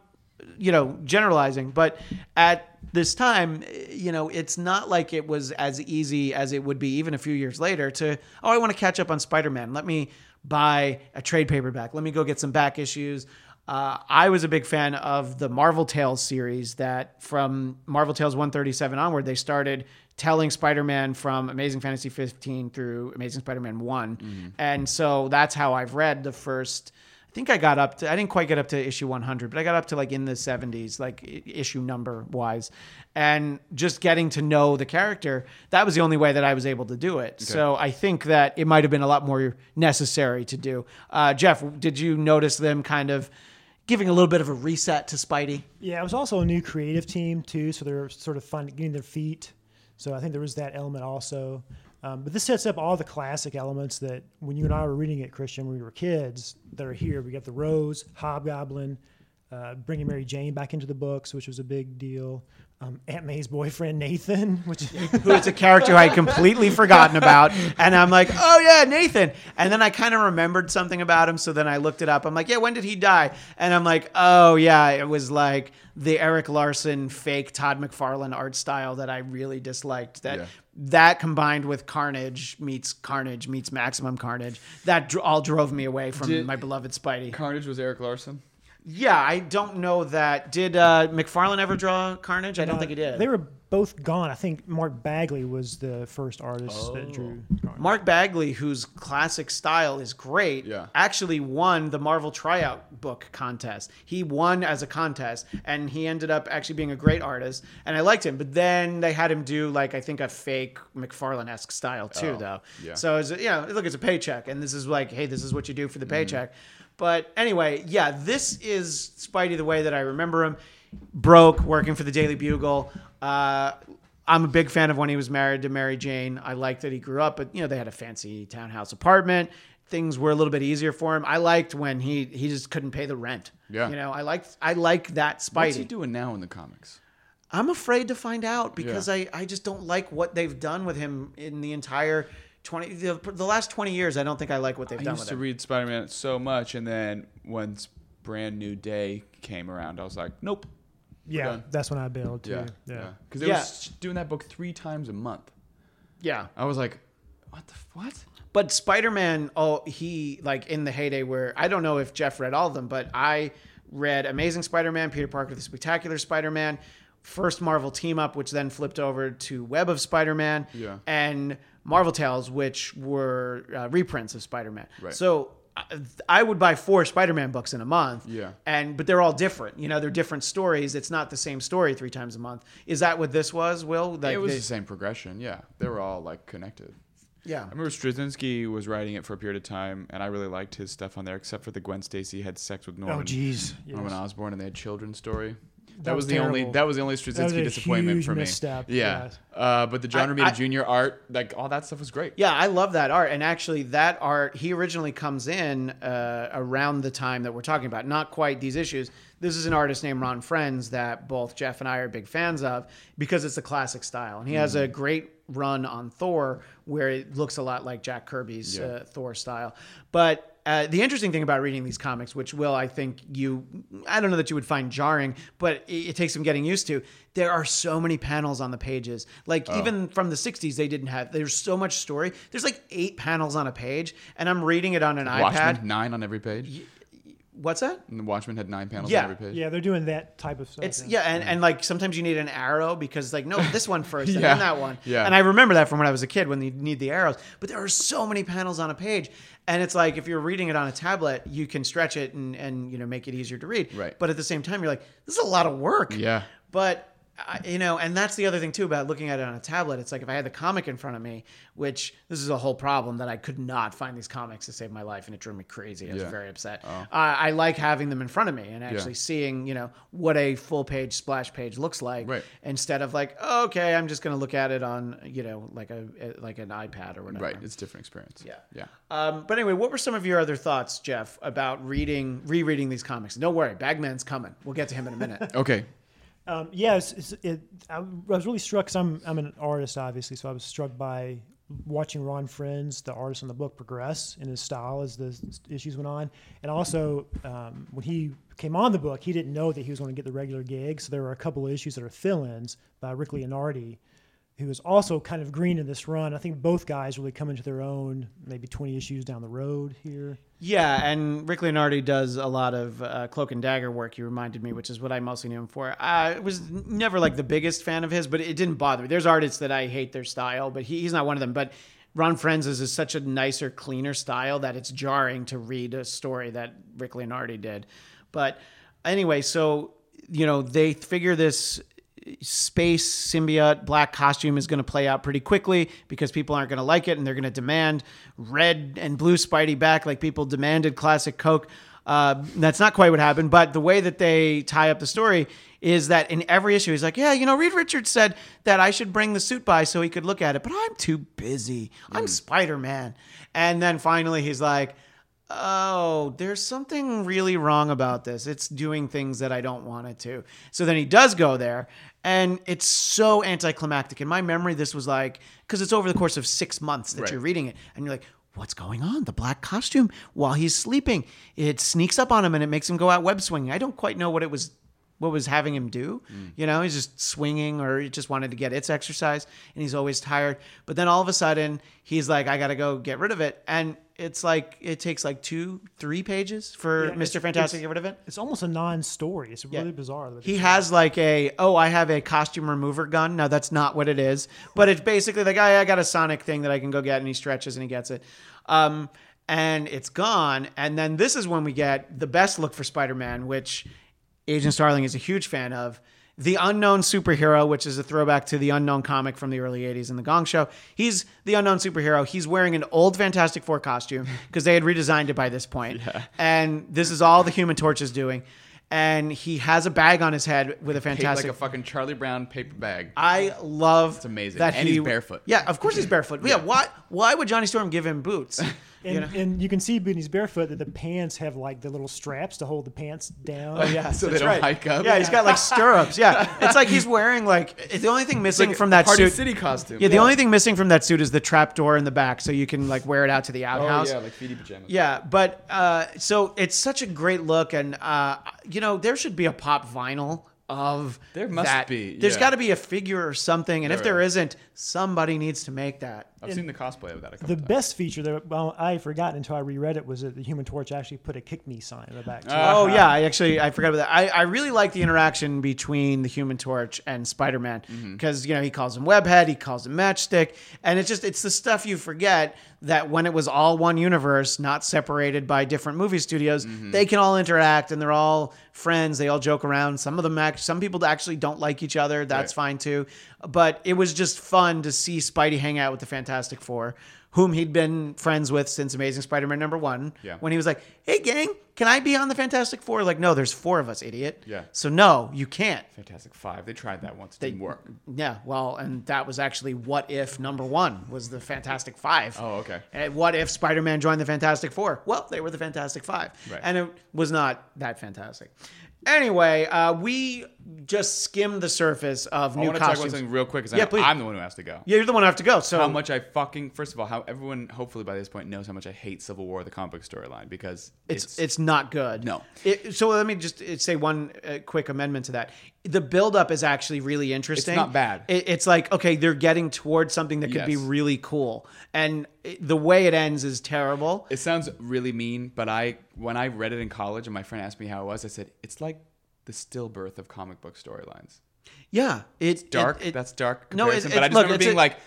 A: you know, generalizing, but at this time, you know, it's not like it was as easy as it would be even a few years later to, oh, I want to catch up on Spider Man. Let me buy a trade paperback. Let me go get some back issues. Uh, I was a big fan of the Marvel Tales series that from Marvel Tales 137 onward, they started telling Spider-Man from Amazing Fantasy 15 through Amazing Spider-Man one And so that's how I've read the first, I think I got up to, I didn't quite get up to issue 100, but I got up to like in the 70s, like issue number wise. And just getting to know the character, that was the only way that I was able to do it. So I think that it might have been a lot more necessary to do. Uh, Jeff, did you notice them kind of giving a little bit of a reset to Spidey?
C: Yeah, it was also a new creative team too, so they're sort of finding getting their feet. So I think there was that element also. Um, but this sets up all the classic elements that when you and I were reading it, Christian, when we were kids, that are here. We got the Rose, Hobgoblin, uh, bringing Mary Jane back into the books, which was a big deal. Um, Aunt May's boyfriend Nathan, which
A: who is a character I had completely forgotten about. And I'm like, oh yeah, Nathan. And then I kind of remembered something about him. So then I looked it up. I'm like, yeah, when did he die? And I'm like, oh yeah, it was like the Erik Larsen fake Todd McFarlane art style that I really disliked. That
D: Yeah.
A: That combined with Carnage meets Carnage meets Maximum Carnage, that dr- all drove me away from
D: Did-
A: my beloved Spidey.
D: Carnage was Erik Larsen.
A: Yeah, I don't know that. Did uh, McFarlane ever draw Carnage? I don't think he did.
C: They were both gone. I think Mark Bagley was the first artist that drew. Carnage.
A: Mark Bagley, whose classic style is great,
D: Yeah.
A: actually won the Marvel tryout book contest. He won as a contest, and he ended up actually being a great artist, and I liked him. But then they had him do like I think a fake McFarlane esque style too,
D: Oh,
A: though.
D: yeah.
A: So it's you know, look, it's a paycheck, and this is like, hey, this is what you do for
D: Mm-hmm.
A: the paycheck. But anyway, yeah, this is Spidey the way that I remember him. Broke working for the Daily Bugle. Uh, I'm a big fan of when he was married to Mary Jane. I like that he grew up, but you know they had a fancy townhouse apartment. Things were a little bit easier for him. I liked when he he just couldn't pay the rent.
D: Yeah.
A: you know I liked I like that Spidey.
D: What's he doing now in the comics?
A: I'm afraid to find out because
D: Yeah.
A: I, I just don't like what they've done with him in the entire 20 the, the last 20 years. I don't think I like what they've done.
D: I
A: done
D: used
A: with
D: to
A: him.
D: read Spider Man so much, and then once Brand New Day came around, I was like, nope.
C: Yeah,
D: done.
C: that's when I bailed too.
D: Yeah,
C: Yeah.
D: yeah. Because they
A: Yeah.
D: was doing that book three times a month.
A: yeah.
D: I was like, what the f- what?
A: But Spider-Man, oh, he like in the heyday where I don't know if Jeff read all of them, but I read Amazing Spider-Man, Peter Parker, the Spectacular Spider-Man, first Marvel team up, which then flipped over to Web of Spider-Man,
D: Yeah.
A: and Marvel Tales, which were uh, reprints of Spider-Man.
D: Right.
A: So I- would buy four Spider-Man books in a month.
D: Yeah.
A: And but they're all different. You know, they're different stories. It's not the same story three times a month. Is that what this was, Will? Like
D: it was
A: they-
D: the same progression. Yeah, they were all like connected.
A: yeah.
D: I remember Straczynski was writing it for a period of time, and I really liked his stuff on there, except for the Gwen Stacy had sex with Norman.
C: Oh, jeez.
D: Norman
C: Yes.
D: Osborn, and they had children's story. That,
C: That
D: was,
C: was
D: the only. That was the only
C: was
D: Straczynski
C: a
D: disappointment
C: huge
D: for me.
C: misstep,
D: Yeah,
C: yes.
D: uh, but the John
A: I-
D: Romita
A: I-
D: Jr. art, like all that stuff was great.
A: Yeah, I love that art. And actually, that art, he originally comes in uh, around the time that we're talking about. Not quite these issues. This is an artist named Ron Frenz that both Jeff and I are big fans of because it's a classic style. And he has a great run on Thor where it looks a lot like Jack Kirby's
D: Yeah.
A: uh, Thor style. But uh, the interesting thing about reading these comics, which will I think you, I don't know that you would find jarring, but it, it takes some getting used to. There are so many panels on the pages. Like
D: Oh.
A: even from the '60s, they didn't have. There's so much story. There's like eight panels on a page, and I'm reading it on an
D: Watchmen
A: iPad.
D: nine on every page,
A: What's that?
D: and the Watchmen had nine panels
A: Yeah.
D: on every page.
C: Yeah, they're doing that type of stuff.
A: It's yeah, and, and like sometimes you need an arrow because like no, this one first and
D: Yeah.
A: then that one.
D: Yeah.
A: And I remember that from when I was a kid when you need the arrows. But there are so many panels on a page, and it's like if you're reading it on a tablet, you can stretch it and and you know make it easier to read.
D: Right.
A: But at the same time, you're like, this is a lot of work.
D: Yeah.
A: But I- you know, and that's the other thing too about looking at it on a tablet. It's like if I had the comic in front of me, which this is a whole problem that I could not find these comics to save my life, and it drove me crazy. I was
D: Yeah.
A: very upset. Uh, I like having them in front of me and actually seeing, you know, what a full page splash page looks like,
D: Right.
A: instead of like, oh, okay, I'm just going to look at it on, you know, like a like an iPad or whatever.
D: Right, it's a different experience.
A: Yeah.
D: yeah.
A: Um, but anyway, what were some of your other thoughts, Jeff, about reading, rereading these comics? Don't worry, Bagman's coming. We'll get to him in a minute.
D: Okay,
C: Um, yeah, it, I was really struck because I'm I'm an artist, obviously, so I was struck by watching Ron Frenz, the artist on the book, progress in his style as the issues went on, and also um, when he came on the book, he didn't know that he was going to get the regular gig, so there were a couple of issues that are fill-ins by Rick Leonardi, who is also kind of green in this run. I think both guys really come into their own, maybe 20 issues down the road here.
A: Yeah, and Rick Leonardi does a lot of uh, cloak and dagger work. You reminded me, which is what I mostly knew him for. I was never like the biggest fan of his, but it didn't bother me. There's artists that I hate their style, but he, he's not one of them. But Ron Frenz's is such a nicer, cleaner style that it's jarring to read a story that Rick Leonardi did. But anyway, so you know they figure this space symbiote black costume is going to play out pretty quickly because people aren't going to like it and they're going to demand red and blue Spidey back like people demanded classic Coke. Uh, that's not quite what happened, but the way that they tie up the story is that in every issue, he's like, Yeah, you know, Reed Richards said that I should bring the suit by so he could look at it, but I'm too busy. I'm Spider Man. And then finally, he's like, oh, there's something really wrong about this. It's doing things that I don't want it to. So then he does go there, and it's so anticlimactic. In my memory, this was like, because it's over the course of six months that
D: Right.
A: you're reading it, and you're like, what's going on? The black costume while he's sleeping, it sneaks up on him and it makes him go out web swinging. I don't quite know what it was. What was having him do? Mm. You know, he's just swinging, or he just wanted to get its exercise, and he's always tired. But then all of a sudden, he's like, "I got to go get rid of it," and it's like it takes like two, three pages for
C: Yeah,
A: Mr. Fantastic to get rid of it.
C: It's almost a non-story. It's really
A: Yeah.
C: bizarre.
A: He has like a oh I have a costume remover gun. No, that's not what it is. But it's basically like I, I got a Sonic thing that I can go get, and he stretches and he gets it. Um, and it's gone. And then this is when we get the best look for Spider-Man, which Agent Starling is a huge fan of. The Unknown Superhero, which is a throwback to the Unknown comic from the early 80s in the Gong Show. He's the Unknown Superhero. He's wearing an old Fantastic Four costume because they had redesigned it by this point. And this is all the Human Torch is doing. And he has a bag on his head with a fantastic.
D: like a fucking Charlie Brown paper bag.
A: I love it's
D: amazing.
A: that
D: And
A: he,
D: he's barefoot.
A: Yeah, of course he's barefoot. Yeah, why why would Johnny Storm give him boots?
C: And,
A: you know?
C: and you can see when he's barefoot that the pants have like the little straps to hold the pants down.
A: Oh yeah,
D: So they don't
A: right.
D: hike up?
A: Yeah, he's got like stirrups. Yeah, it's like he's wearing like the only thing missing
D: like
A: from that
D: Party
A: suit.
D: City costume.
A: Yeah, the only thing missing from that suit is the trap door in the back, so you can like wear it out to the outhouse.
D: Oh
A: outhouse.
D: yeah, like feety pajamas.
A: Yeah, but uh, so it's such a great look, and uh, you know there should be a pop vinyl of
D: There must
A: that.
D: be,
A: There's
D: yeah.
A: got to be a figure or something, and if
D: There
A: there
D: is.
A: isn't, somebody needs to make that.
D: I've seen the cosplay of that a couple
C: The
D: times.
C: best feature that well, I forgot until I reread it was that the Human Torch actually put a "kick me" sign in the back. Too.
A: Oh yeah, I actually I forgot about that. I, I really like the interaction between the Human Torch and Spider Man
D: Mm-hmm.
A: because you know he calls him Webhead, he calls him Matchstick, and it's just it's the stuff you forget that when it was all one universe, not separated by different movie studios,
D: Mm-hmm.
A: they can all interact and they're all friends. They all joke around. Some of them act, some people actually don't like each other. That's
D: Right.
A: fine too. But it was just fun to see Spidey hang out with the Fantastic Four. Whom he'd been friends with since Amazing Spider-Man number one.
D: Yeah.
A: When he was like, "Hey, gang, can I be on the Fantastic Four? Like, no, there's four of us, idiot.
D: Yeah.
A: So no, you can't.
D: Fantastic Five. They tried that once. It didn't work.
A: Yeah. Well, and that was actually what if number one was the Fantastic Five.
D: Oh, okay.
A: And what if Spider-Man joined the Fantastic Four? Well, they were the Fantastic Five,
D: Right.
A: and it was not that fantastic. Anyway, uh, we just skimmed the surface of
D: I
A: new
D: want to talk about
A: costumes.
D: something real quick because
A: Yeah, please.
D: I'm the one who has to go.
A: yeah, you're the one who have to go. So
D: How much I fucking first of all, how everyone hopefully by this point knows how much I hate Civil War, the comic book storyline, because
A: it's it's not good.
D: No.
A: It, so let me just uh, say one uh, quick amendment to that. The buildup is actually really interesting.
D: It's not bad.
A: It, it's like okay, they're getting towards something that could be really cool, and it, the way it ends is terrible.
D: It sounds really mean, but I when I read it in college and my friend asked me how it was, I said it's like the stillbirth of comic book storylines.
A: Yeah, it's
D: Dark. that's dark.
A: No,
D: Comparison,
A: it-
D: but I just
A: look,
D: remember being
A: a-
D: like,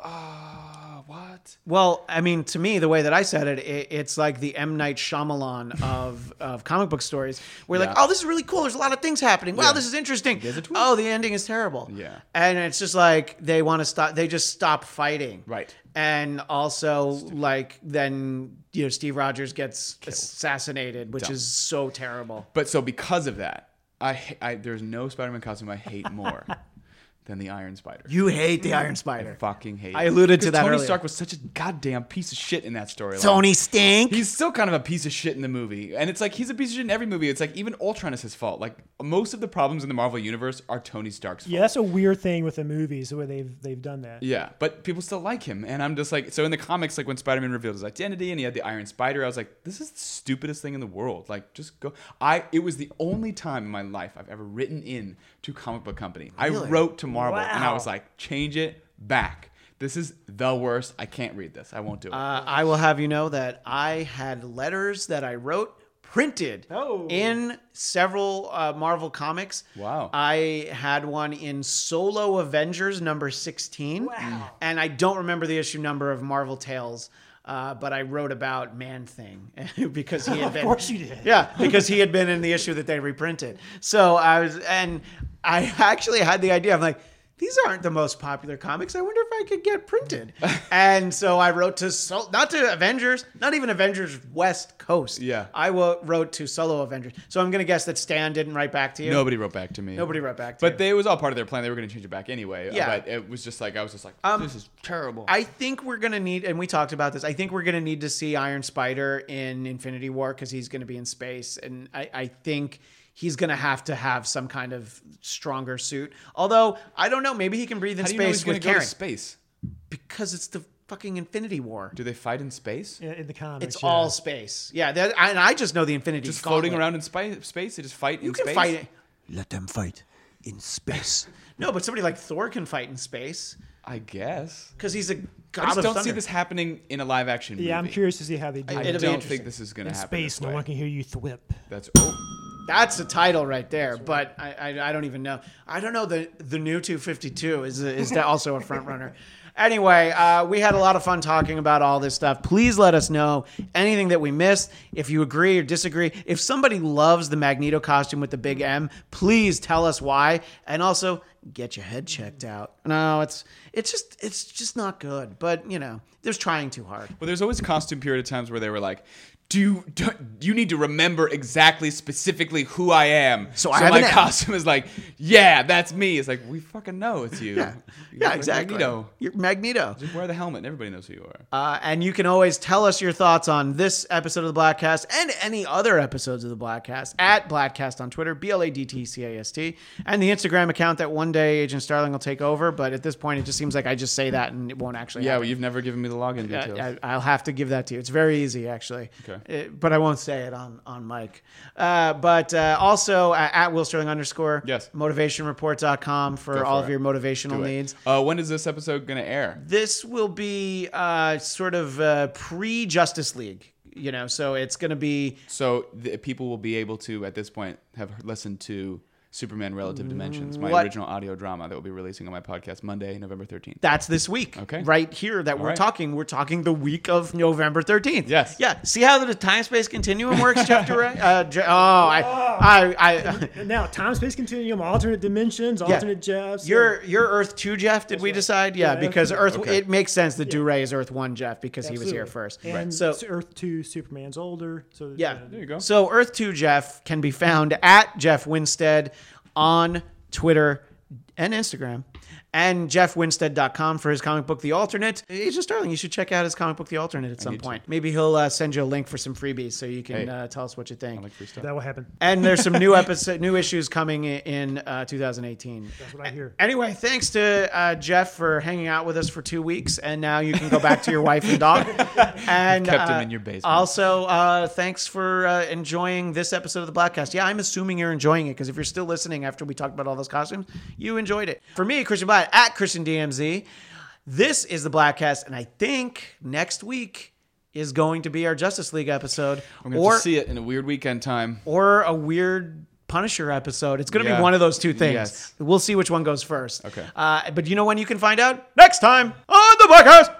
D: ah, what?
A: Well, I mean, to me, the way that I said it, it it's like the M Night Shyamalan of of comic book stories. We're like, oh, this is really cool. There's a lot of things happening. Wow,
D: Yeah.
A: this is interesting.
D: There's a twist.
A: Oh, the ending is terrible.
D: Yeah.
A: and it's just like they want to stop. They just stop fighting.
D: Right.
A: And also, like then you know, Steve Rogers gets assassinated, which
D: Dumb.
A: is so terrible.
D: But so because of that, I, I there's no Spider-Man costume I hate more than the Iron Spider.
A: You hate the Iron Spider.
D: fucking hate.
A: I
D: it.
A: alluded to that
D: Tony
A: earlier.
D: Stark was such a goddamn piece of shit in that storyline.
A: Tony Stink.
D: He's still kind of a piece of shit in the movie. And it's like he's a piece of shit in every movie. It's like even Ultron is his fault. Like most of the problems in the Marvel universe are Tony Stark's fault.
C: Yeah, that's a weird thing with the movies the way they've they've done that.
D: Yeah, but people still like him, and I'm just like, so in the comics, like when Spider-Man revealed his identity and he had the Iron Spider, I was like, this is the stupidest thing in the world. Like, just go. I. It was the only time in my life I've ever written in to comic book company. I wrote to Marvel, and I was like, change it back. This is the worst. I can't read this. I won't do it.
A: Uh, I will have you know that I had letters that I wrote printed
C: Oh.
A: in several uh, Marvel comics.
D: Wow.
A: I had one in Solo Avengers number 16.
C: Wow.
A: And I don't remember the issue number of Marvel Tales. Uh, but I wrote about Man Thing because he had been.
C: Of course you did.
A: Yeah, because he had been in the issue that they reprinted. So I was, and I actually had the idea. I'm like, these aren't the most popular comics. I wonder if I could get printed. and so I wrote to Sol- not to Avengers, not even Avengers West Coast.
D: Yeah.
A: I wrote to Solo Avengers. So I'm gonna guess that Stan didn't write back to you.
D: Nobody wrote back to me.
A: Nobody wrote back to
D: But
A: you.
D: they, it was all part of their plan. They were going to change it back anyway.
A: Yeah.
D: But it was just like I was just like,
A: Um,
D: this is terrible.
A: I think we're gonna need, and we talked about this. I think we're gonna need to see Iron Spider in Infinity War because he's gonna be in space, and I, I think he's gonna have to have some kind of stronger suit. Although I don't know, maybe he can breathe in
D: How do you know he's
A: space with
D: to go to
A: Karen
D: space?
A: because it's the fucking Infinity War.
D: Do they fight in space?
C: In, in the comics,
A: It's
C: yeah.
A: all space. Yeah, and I just know the Infinity.
D: Just floating around in spi- space? They just fight
A: You
D: in
A: can
D: space?
A: fight it.
E: Let them fight in space.
A: No, but somebody like Thor can fight in space.
D: I guess.
A: because he's a god
D: just
A: of
D: don't see this happening in a live action movie.
C: Yeah, I'm curious to see how they do
D: I
A: It'll
C: it.
A: be
D: don't think this is going to happen.
C: In space,
D: this
C: no
D: way.
C: one can hear you thwip.
D: That's oh,
A: That's the title right there, but I, I, I don't even know. I don't know the the new 252 is is that also a front runner. Anyway, uh, we had a lot of fun talking about all this stuff. Please let us know anything that we missed. If you agree or disagree, if somebody loves the Magneto costume with the big M, please tell us why, and also get your head checked out. No, it's it's just it's just not good. But you know, there's trying too hard.
D: But there's always costume period of times where they were like, "Do you, do you need to remember exactly, specifically who I am?"
A: So I
D: my costume is like, "Yeah, that's me." It's like we fucking know it's you.
A: Yeah,
D: You're
A: yeah, exactly.
D: Magneto.
A: You're Magneto.
D: Just wear the helmet, and everybody knows who you are.
A: Uh, and you can always tell us your thoughts on this episode of the Bladtcast and any other episodes of the Bladtcast at Bladtcast on Twitter, B L A D T C A S T, and the Instagram account that one day Agent Starling will take over. But at this point, it just seems like I just say that and it won't actually
D: yeah,
A: happen.
D: well, you've never given me the login details.
A: I, I'll have to give that to you. It's very easy, actually.
D: Okay.
A: Uh, but I won't say it on on mic. Uh, but uh, also uh, at Will Starling underscore.
D: Yes.
A: Motivationreport.com for
D: Go
A: all
D: for
A: of your motivational needs.
D: Uh, when is this episode going to air?
A: This will be uh, sort of uh, pre Justice League. You know, so it's going to be
D: So the, people will be able to, at this point, have listened to Superman Relative Dimensions, my
A: What-
D: original audio drama that will be releasing on my podcast Monday, November 13th.
A: that's this week.
D: Okay.
A: Right here that we're
D: right.
A: talking. We're talking the week of November 13th.
D: Yes.
A: Yeah. See how the time space continuum works, Jeff Duray? Uh, Je- oh, I, I, I,
C: And now, time space continuum, alternate dimensions, alternate Jeffs.
A: You're you're Earth two Jeff. Did we decide? Yeah,
C: Yeah,
A: because
C: Earth
A: Earth.
C: two.
A: It makes sense that Duray is Earth one Jeff because he was here first.
C: And
A: So
C: so Earth two, Superman's older. So
A: yeah,
D: There you go.
A: So Earth two Jeff can be found at Jeff Winstead on Twitter and Instagram. And jeffwinstead.com for his comic book, The Alternate. Agent Starling, you should check out his comic book, The Alternate, at some
D: need to.
A: point. Maybe he'll uh, send you a link for some freebies so you can
D: Hey.
A: uh, tell us what you think.
D: I like free stuff.
C: that will happen.
A: and there's some new episode, new issues coming in uh, 2018.
C: That's what I hear.
A: Anyway, thanks to uh, Jeff for hanging out with us for two weeks, and now you can go back to your wife and dog. And
D: kept him
A: uh,
D: in your basement.
A: Also, uh, thanks for uh, enjoying this episode of the Bladtcast. Yeah, I'm assuming you're enjoying it because if you're still listening after we talked about all those costumes, you enjoyed it. For me, Christian At Christian DMZ. This is the Bladtcast, and I think next week is going to be our Justice League episode,
D: I'm going to see it in a weird weekend time.
A: or a weird Punisher episode. It's going to
D: Yeah.
A: be one of those two things.
D: Yes.
A: We'll see which one goes first.
D: Okay.
A: Uh, but you know when you can find out? Next time on the Bladtcast.